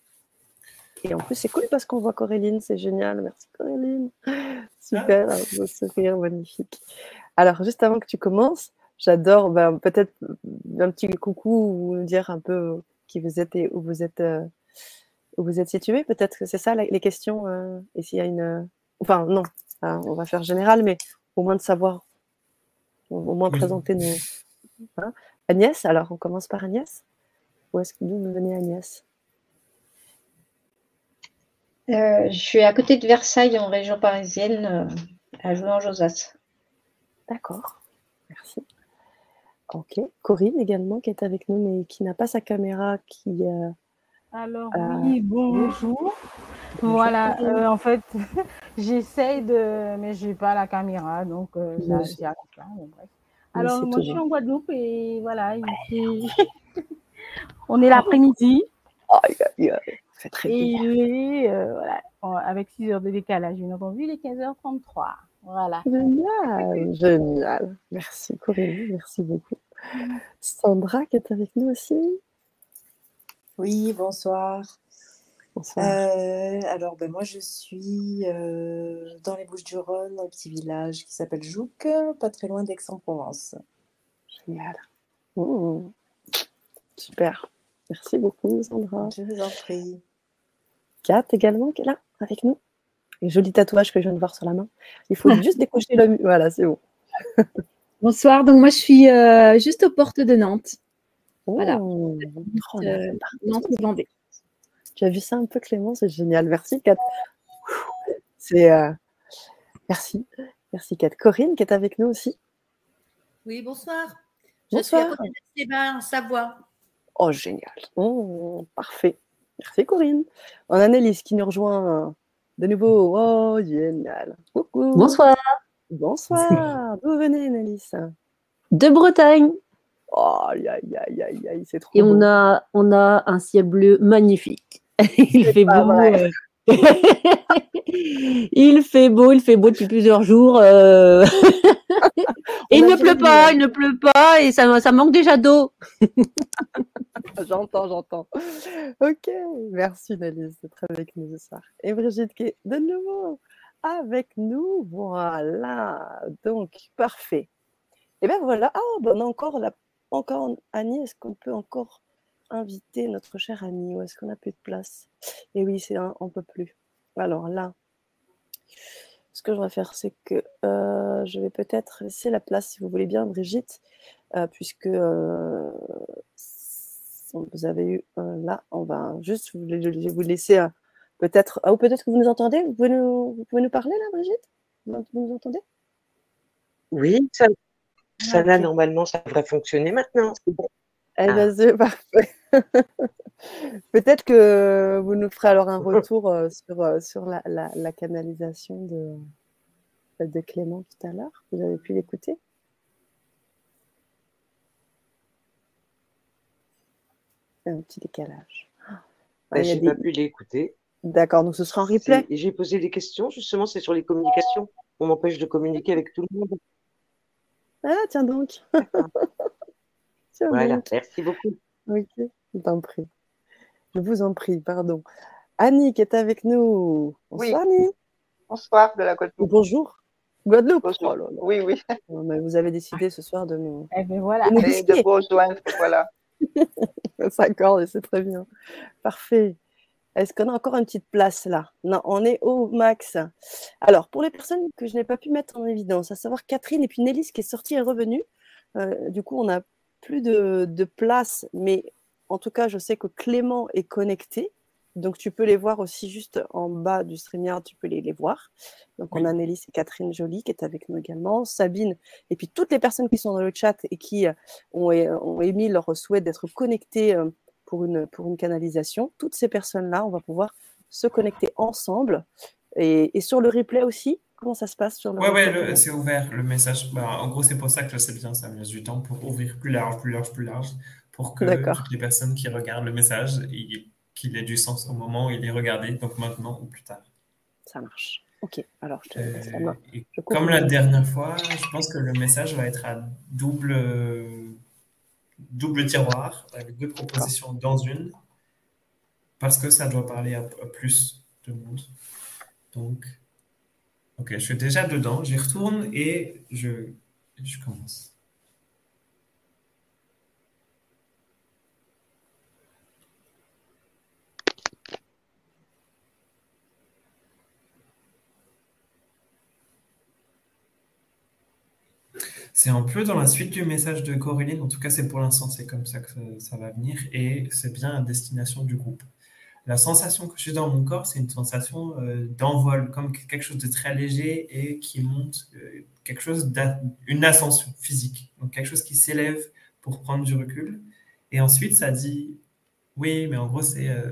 Et en plus, c'est cool parce qu'on voit Coréline, c'est génial. Merci Coréline. (laughs) Super, ah. beau sourire, magnifique. Alors, juste avant que tu commences, j'adore ben, peut-être un petit coucou ou dire un peu qui vous êtes et où vous êtes, euh, où vous êtes situé. Peut-être que c'est ça les questions. Euh, et s'il y a une. Enfin, non, on va faire général, mais au moins de savoir, au moins présenter nos. Hein. Agnès, alors on commence par Agnès? Où est-ce que vous venez, Agnès? Euh, Je suis à côté de Versailles, en région parisienne, à Jouan-Josas. D'accord, merci. Ok. Corinne également qui est avec nous, mais qui n'a pas sa caméra, qui. Euh, Alors euh, oui, bonjour. Voilà, euh, en fait, (laughs) j'essaye de, mais j'ai pas la caméra, donc j'y arrive pas. Alors moi, je suis en Guadeloupe et voilà, (laughs) on est l'après-midi. C'est très bien. Et voilà, avec 6 heures de décalage, bien entendu, il est 15h33. Voilà. Génial, génial. Merci Corinne, merci beaucoup. Sandra qui est avec nous aussi. Oui, bonsoir. Bonsoir. Euh, alors, ben, moi, je suis euh, dans les Bouches-du-Rhône, un petit village qui s'appelle Jouques, pas très loin d'Aix-en-Provence. Génial. Mmh. Super. Merci beaucoup, Sandra. Je vous en prie. Kat également qui est là avec nous. Un joli tatouage que je viens de voir sur la main. Il faut (laughs) juste décocher le. Voilà, c'est bon. Bonsoir, donc moi je suis euh, juste aux portes de Nantes. Voilà. Oh, euh, Vendée. Tu as vu ça un peu Clément, c'est génial. Merci Kat. C'est euh, merci, merci Kat. Corinne qui est avec nous aussi. Oui, bonsoir. Je suis à côté de en Savoie. Oh génial, oh, parfait. Merci Corinne. On a Annelise qui nous rejoint de nouveau. Oh génial. Bonsoir. Bonsoir. D'où venez, Annalise De Bretagne. Oh, aïe, aïe, aïe, aïe, c'est trop Et on a, on a un ciel bleu magnifique. (laughs) il fait beau. Euh. (laughs) il fait beau, il fait beau depuis plusieurs jours. Euh. (laughs) et il ne pleut pas, il ne pleut pas et ça, ça manque déjà d'eau. j'entends, j'entends. Ok, merci Nalise d'être avec nous ce soir. Et Brigitte qui est de nouveau avec nous. Voilà, donc parfait. Et bien voilà, ah, ben on a encore, la, encore Annie, est-ce qu'on peut encore inviter notre chère Annie ou est-ce qu'on a plus de place? Et oui, c'est un, on peut plus. Alors là, ce que je vais faire, c'est que euh, je vais peut-être laisser la place, si vous voulez bien, Brigitte, euh, puisque euh, vous avez eu là, on va juste vous, laisser Peut-être, ah, ou peut-être que vous nous entendez? Vous pouvez nous, vous pouvez nous parler là, Brigitte? Vous, nous entendez? Oui, ça, ça ah, normalement, ça devrait fonctionner maintenant. Eh ben, ah. c'est parfait. (laughs) peut-être que vous nous ferez alors un retour euh, sur, euh, sur la, la, canalisation de, de Clément tout à l'heure. Vous avez pu l'écouter? Un petit décalage. Ben, je n'ai pas pu l'écouter. D'accord, donc ce sera en replay. J'ai posé des questions, justement, c'est sur les communications. On m'empêche de communiquer avec tout le monde. Ah, tiens donc. (laughs) voilà, merci beaucoup. Ok, je t'en prie. Je vous en prie, pardon. Annie qui est avec nous. Bonsoir, oui. Annie. Bonsoir de la Guadeloupe. Bonjour. Guadeloupe. Bonjour. Oh oui, oui. (laughs) vous avez décidé ce soir de nous. Eh bien, voilà. De, de rejoindre, voilà. (laughs) Ça s'accorde et c'est très bien. Parfait. Est-ce qu'on a encore une petite place là? Non, on est au max. Alors, pour les personnes que je n'ai pas pu mettre en évidence, à savoir Catherine et puis Nélis qui est sortie et revenue, euh, du coup, on n'a plus de, place, mais en tout cas, je sais que Clément est connecté. Donc, tu peux les voir aussi juste en bas du StreamYard, tu peux les, les voir. Donc, on a Nelly et Catherine Jolie qui est avec nous également, Sabine, et puis toutes les personnes qui sont dans le chat et qui euh, ont, ont émis leur souhait d'être connectées euh, pour une, pour une canalisation. Toutes ces personnes-là, on va pouvoir se connecter ensemble. Et, et, sur le replay aussi, comment ça se passe sur le Ouais, ouais, c'est ouvert le message. Bah, en gros, c'est pour ça que sais bien, ça me laisse du temps pour ouvrir plus large, plus large, plus large, pour que toutes les personnes qui regardent le message, qu'il ait du sens au moment où il est regardé, donc maintenant ou plus tard. Ça marche. Ok, alors je te laisse la main. Euh, comme la dernière fois, je pense que le message va être à double, double tiroir, avec deux propositions dans une, parce que ça doit parler à, plus de monde. Donc, ok, je suis déjà dedans, j'y retourne et je, je commence. C'est un peu dans la suite du message de Coréline, en tout cas c'est pour l'instant, c'est comme ça que ça, va venir, et c'est bien à destination du groupe. La sensation que j'ai dans mon corps, c'est une sensation euh, d'envol, comme quelque chose de très léger et qui monte, euh, quelque chose d'une ascension physique, donc quelque chose qui s'élève pour prendre du recul. Et ensuite, ça dit, oui, mais en gros, c'est euh,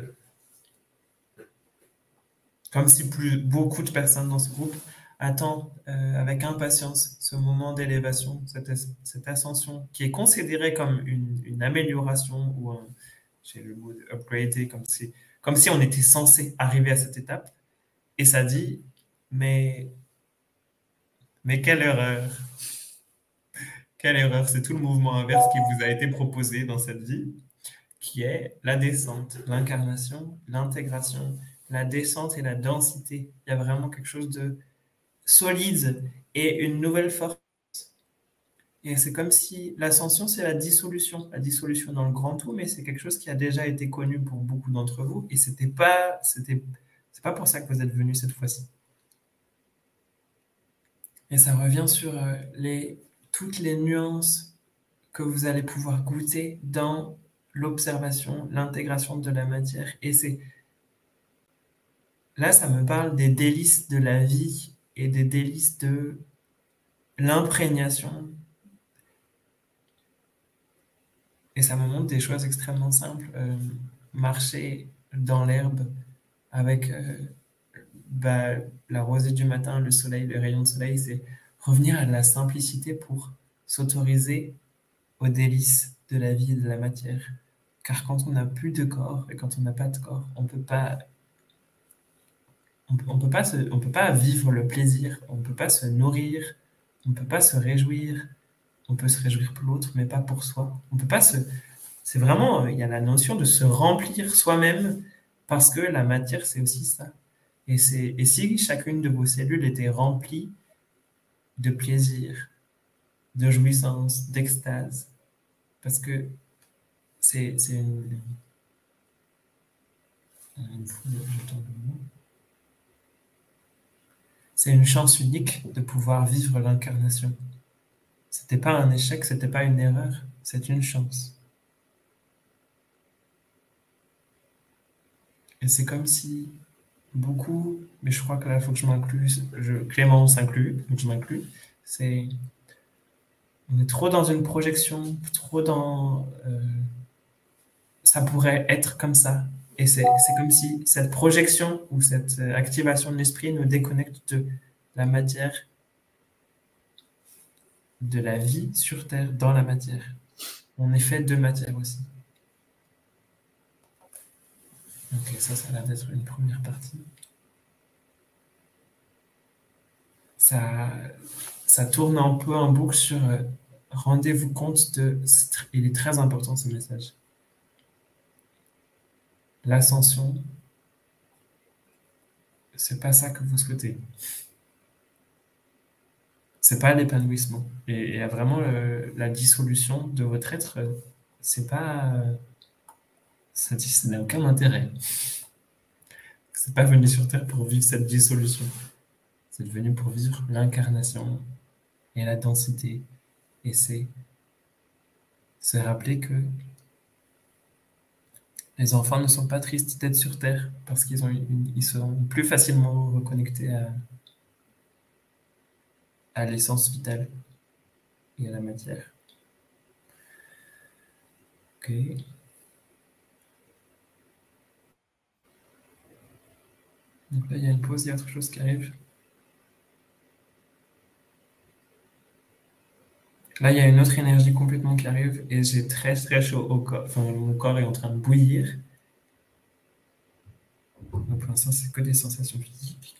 comme si plus beaucoup de personnes dans ce groupe attend euh, avec impatience ce moment d'élévation, cette, ascension qui est considérée comme une, amélioration ou un, j'ai le mot upgrader, comme si, comme si on était censé arriver à cette étape. Et ça dit, mais, mais quelle erreur! (laughs) Quelle erreur! C'est tout le mouvement inverse qui vous a été proposé dans cette vie, qui est la descente, l'incarnation, l'intégration, la descente et la densité. Il y a vraiment quelque chose de solide et une nouvelle force. Et c'est comme si l'ascension, c'est la dissolution, la dissolution dans le grand tout, mais c'est quelque chose qui a déjà été connu pour beaucoup d'entre vous, et c'était pas, pas pour ça que vous êtes venus cette fois-ci. Et ça revient sur euh, les, toutes les nuances que vous allez pouvoir goûter dans l'observation, l'intégration de la matière. Et c'est là, ça me parle des délices de la vie et des délices de l'imprégnation. Et ça me montre des choses extrêmement simples. Euh, marcher dans l'herbe avec euh, bah, la rosée du matin, le soleil, le rayon de soleil, c'est revenir à la simplicité pour s'autoriser aux délices de la vie et de la matière. Car quand on n'a plus de corps et quand on n'a pas de corps, on ne peut pas on ne peut, pas on peut pas vivre le plaisir, on ne peut pas se nourrir, on ne peut pas se réjouir. On peut se réjouir pour l'autre, mais pas pour soi. On peut pas se. C'est vraiment, il y a la notion de se remplir soi-même parce que la matière, c'est aussi ça. Et, et si chacune de vos cellules était remplie de plaisir, de jouissance, d'extase, parce que c'est, c'est une, c'est une chance unique de pouvoir vivre l'incarnation. C'était pas un échec, c'était pas une erreur, c'est une chance. Et c'est comme si beaucoup, mais je crois que là, il faut que je m'inclue, s'inclut, donc je m'inclus, c'est. On est trop dans une projection, trop dans. Euh, ça pourrait être comme ça, et c'est comme si cette projection ou cette euh, activation de l'esprit nous déconnecte de la matière, de la vie sur Terre dans la matière. On est fait de matière aussi. Ok, ça, ça a l'air d'être une première partie. Ça, ça tourne un peu en boucle sur euh, rendez-vous compte de. Il est très important ce message l'ascension, c'est pas ça que vous souhaitez. C'est pas l'épanouissement. Et, vraiment la dissolution de votre être, c'est pas. Ça, n'a aucun intérêt. C'est pas venu sur Terre pour vivre cette dissolution. C'est venu pour vivre l'incarnation et la densité. Et c'est se rappeler que Les enfants ne sont pas tristes d'être sur Terre parce qu'ils ont ils sont plus facilement reconnectés à, l'essence vitale et à la matière. Ok. Il y a une pause, il y a autre chose qui arrive. Là, il y a une autre énergie complètement qui arrive et j'ai très très chaud au corps. Enfin, mon corps est en train de bouillir. Donc, pour l'instant, c'est que des sensations physiques.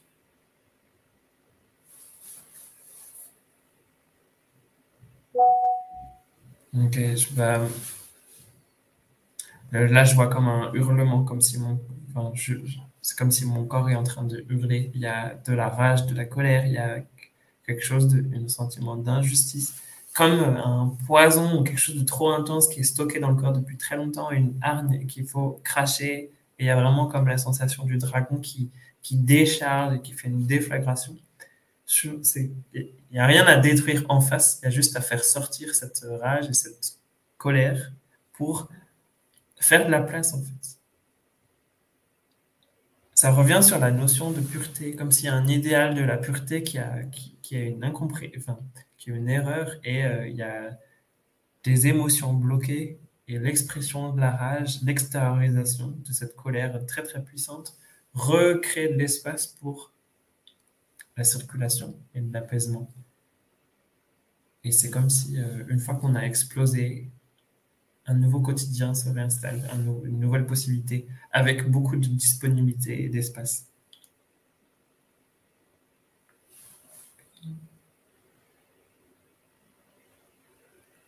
Ok, je vais... Euh, là, je vois comme un hurlement, comme si mon, enfin, c'est comme si mon corps est en train de hurler. Il y a de la rage, de la colère, il y a quelque chose, de, un sentiment d'injustice comme un poison ou quelque chose de trop intense qui est stocké dans le corps depuis très longtemps, une hargne qu'il faut cracher. Et il y a vraiment comme la sensation du dragon qui, qui décharge et qui fait une déflagration. Il n'y a rien à détruire en face, il y a juste à faire sortir cette rage et cette colère pour faire de la place en fait. Ça revient sur la notion de pureté, comme s'il y a un idéal de la pureté qui a, qui, qui a une incompréhension, une erreur et euh, il y a des émotions bloquées et l'expression de la rage, l'extériorisation de cette colère très très puissante recrée de l'espace pour la circulation et l'apaisement. Et c'est comme si, euh, une fois qu'on a explosé, un nouveau quotidien se réinstalle, une nouvelle possibilité, avec beaucoup de disponibilité et d'espace.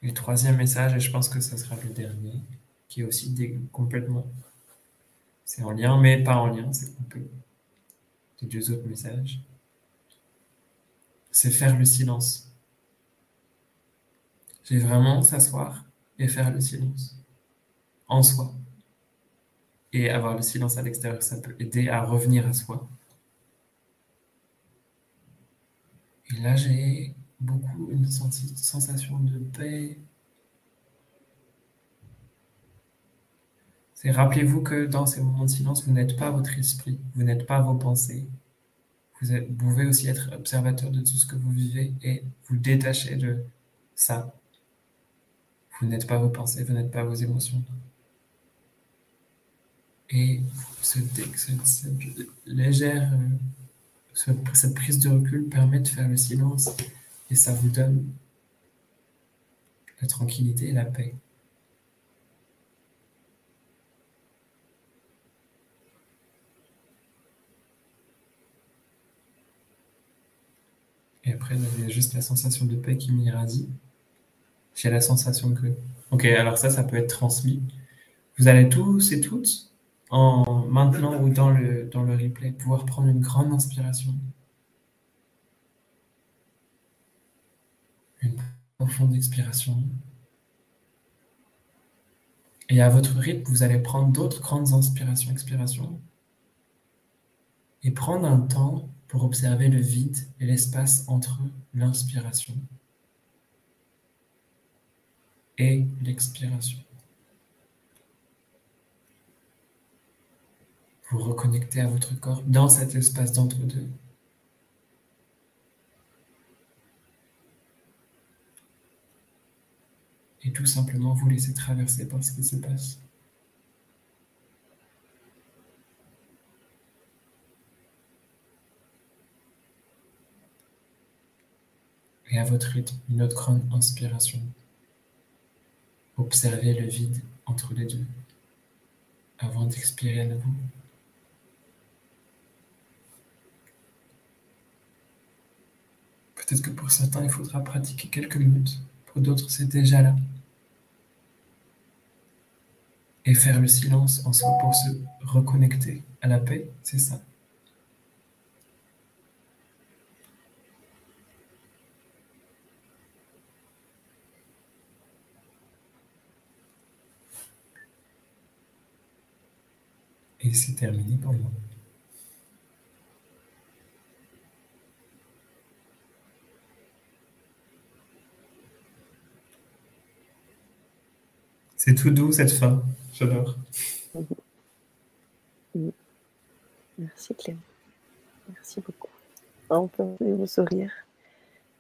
le troisième message, et je pense que ce sera le dernier, qui est aussi complètement. C'est en lien, mais pas en lien, c'est coupé. Les deux autres messages. C'est faire le silence. J'ai vraiment s'asseoir et faire le silence en soi. Et avoir le silence à l'extérieur, ça peut aider à revenir à soi. Et là, j'ai beaucoup une sensation de paix. C'est rappelez-vous que dans ces moments de silence, vous n'êtes pas votre esprit, vous n'êtes pas vos pensées. Vous, vous, pouvez aussi être observateur de tout ce que vous vivez et vous détacher de ça. Vous n'êtes pas vos pensées, vous n'êtes pas vos émotions. Et cette, légère, cette prise de recul permet de faire le silence et ça vous donne la tranquillité et la paix. Et après, il y a juste la sensation de paix qui m'irradie. J'ai la sensation que... Ok, alors ça, ça peut être transmis. Vous allez tous et toutes, en maintenant ou dans le, dans le replay, pouvoir prendre une grande inspiration. une profonde expiration. Et à votre rythme, vous allez prendre d'autres grandes inspirations, expirations. Et prendre un temps pour observer le vide et l'espace entre l'inspiration et l'expiration. Vous reconnectez à votre corps dans cet espace d'entre-deux. et tout simplement vous laisser traverser par ce qui se passe. Et à votre rythme, une autre grande inspiration. Observez le vide entre les deux avant d'expirer à nouveau. Peut-être que pour certains, il faudra pratiquer quelques minutes. Pour d'autres, c'est déjà là. Et faire le silence en soi pour se reconnecter à la paix, c'est ça. Et c'est terminé pour moi. C'est tout doux cette fin. J'adore. Merci Clément. Merci beaucoup. On peut vous sourire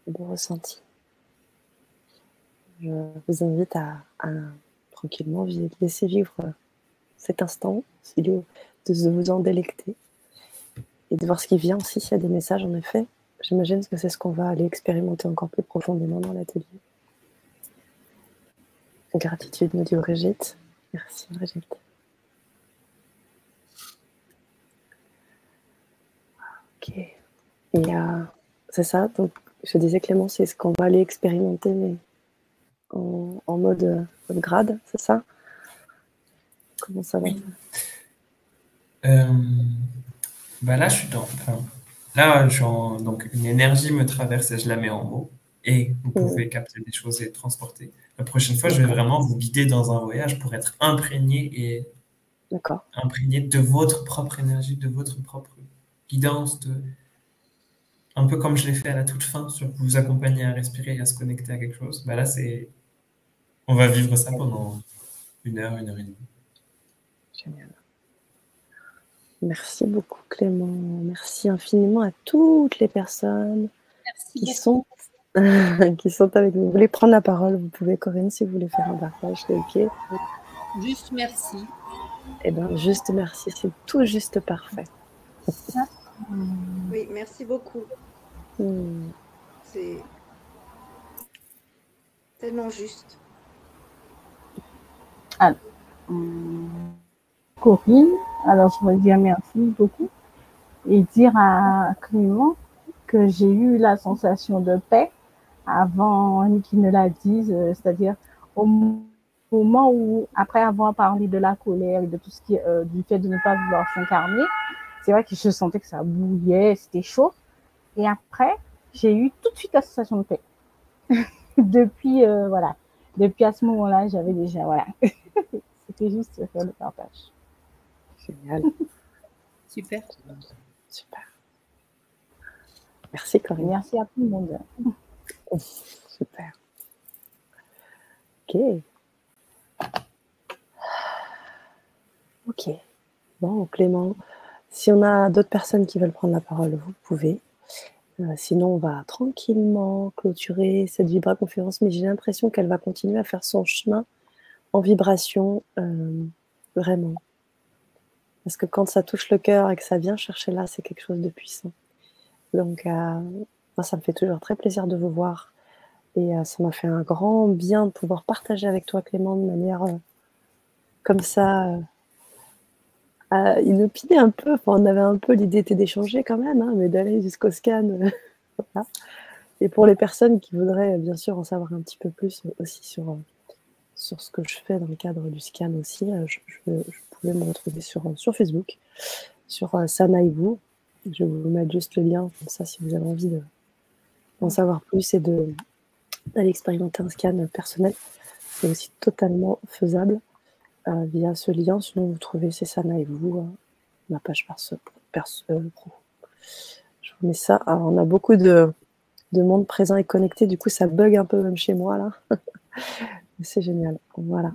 et vos ressentis. Je vous invite à, tranquillement laisser vivre cet instant, de vous en délecter et de voir ce qui vient aussi s'il y a des messages en effet. J'imagine que c'est ce qu'on va aller expérimenter encore plus profondément dans l'atelier. Gratitude, me dit Brigitte. Merci Brigitte. Ok. Euh, c'est ça, donc je disais Clément, c'est ce qu'on va aller expérimenter, mais en, mode, grade, c'est ça? Comment ça va euh, bah Là, je suis dans. là, donc une énergie me traverse et je la mets en mots. Et vous pouvez capter des choses et transporter. La prochaine fois, je vais vraiment vous guider dans un voyage pour être imprégné et imprégné de votre propre énergie, de votre propre guidance, de, un peu comme je l'ai fait à la toute fin, sur vous accompagner à respirer et à se connecter à quelque chose. Bah là, c'est, on va vivre ça pendant une heure, une heure et demie. Génial. Merci beaucoup Clément. Merci infiniment à toutes les personnes qui sont (laughs) qui sont avec vous. Vous voulez prendre la parole, vous pouvez Corinne si vous voulez faire un partage, c'est ok. Juste merci. Eh bien, juste merci, c'est tout juste parfait. Oui, merci beaucoup. Hmm. C'est tellement juste. Alors, Corinne, alors je dire merci beaucoup et dire à Clément que j'ai eu la sensation de paix avant qu'il ne la dise, euh, c'est-à-dire au moment où, après avoir parlé de la colère et de tout ce qui euh, du fait de ne pas vouloir s'incarner, c'est vrai que je sentais que ça bouillait, c'était chaud. Et après, j'ai eu tout de suite la sensation de paix. (laughs) depuis, euh, voilà, depuis à ce moment-là, j'avais déjà, voilà. (laughs) C'était juste faire le partage. Génial. (laughs) Super. Super. Merci Corinne. Merci à tout le monde. (laughs) Super. Ok. Ok. Bon, Clément, si on a d'autres personnes qui veulent prendre la parole, vous pouvez. Euh, sinon, on va tranquillement clôturer cette Vibra conférence, mais j'ai l'impression qu'elle va continuer à faire son chemin en vibration, euh, vraiment. Parce que quand ça touche le cœur et que ça vient chercher là, c'est quelque chose de puissant. Donc, euh, moi, ça me fait toujours très plaisir de vous voir. Et ça m'a fait un grand bien de pouvoir partager avec toi, Clément, de manière comme ça, euh, inopiné un peu. on avait un peu l'idée d'échanger quand même, hein, mais d'aller jusqu'au scan. (laughs) Et pour les personnes qui voudraient bien sûr en savoir un petit peu plus aussi sur, sur ce que je fais dans le cadre du scan aussi, euh, je, pouvais me retrouver sur, sur Facebook, sur euh, Sanaïvou. Je vais vous mettre juste le lien, comme ça, si vous avez envie d'en savoir plus et d'aller expérimenter un scan personnel. C'est aussi totalement faisable. Euh, via ce lien. Sinon, vous trouvez C'est Sana et vous, euh, ma page perso, euh, pro. Je vous mets ça. On a beaucoup de, de, monde présent et connecté. Du coup, ça bug un peu même chez moi là. (laughs) C'est génial. Voilà.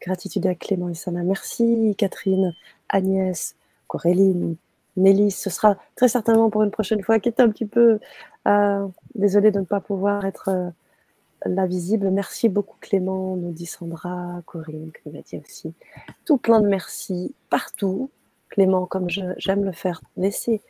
Gratitude à Clément et Sana. Merci Catherine, Agnès, Coréline, Nelly. Ce sera très certainement pour une prochaine fois, qui est un petit peu désolée de ne pas pouvoir être la visible. Merci beaucoup Clément, nous dit Sandra, Corinne, qui nous a dit aussi. Tout plein de merci partout. Clément, comme j'aime le faire, laissez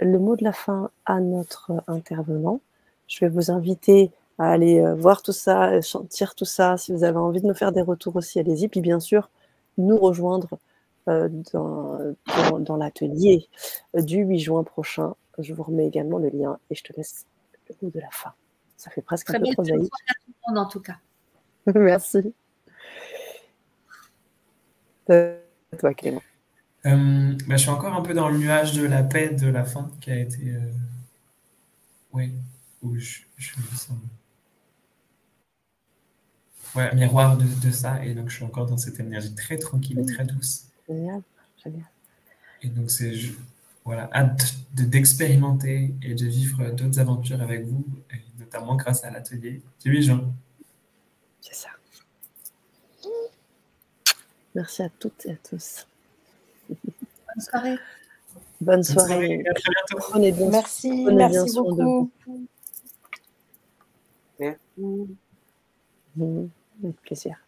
le mot de la fin à notre intervenant. Je vais vous inviter à aller euh, voir tout ça, sentir tout ça. Si vous avez envie de nous faire des retours aussi, allez-y. Puis bien sûr, nous rejoindre euh, dans, dans l'atelier du 8 juin prochain. Je vous remets également le lien et je te laisse le mot de la fin. Ça fait presque un peu prosaïque. À tout le monde, en tout cas. (laughs) Merci. Euh, toi, Clément. Euh, bah, je suis encore un peu dans le nuage de la paix de la fin qui a été. Euh... Oui, où je, je me sens. Ouais, miroir de, de, ça. Et donc, je suis encore dans cette énergie très tranquille et très douce. Génial, génial. Et donc, c'est voilà, hâte d'expérimenter et de vivre d'autres aventures avec vous, notamment grâce à l'atelier du 8 juin. C'est ça. Merci à toutes et à tous. Bonne soirée. Bonne soirée. À très bientôt. Prenez bien, Merci, prenez merci bien soin de vous. beaucoup. Merci. Mmh, Avec plaisir.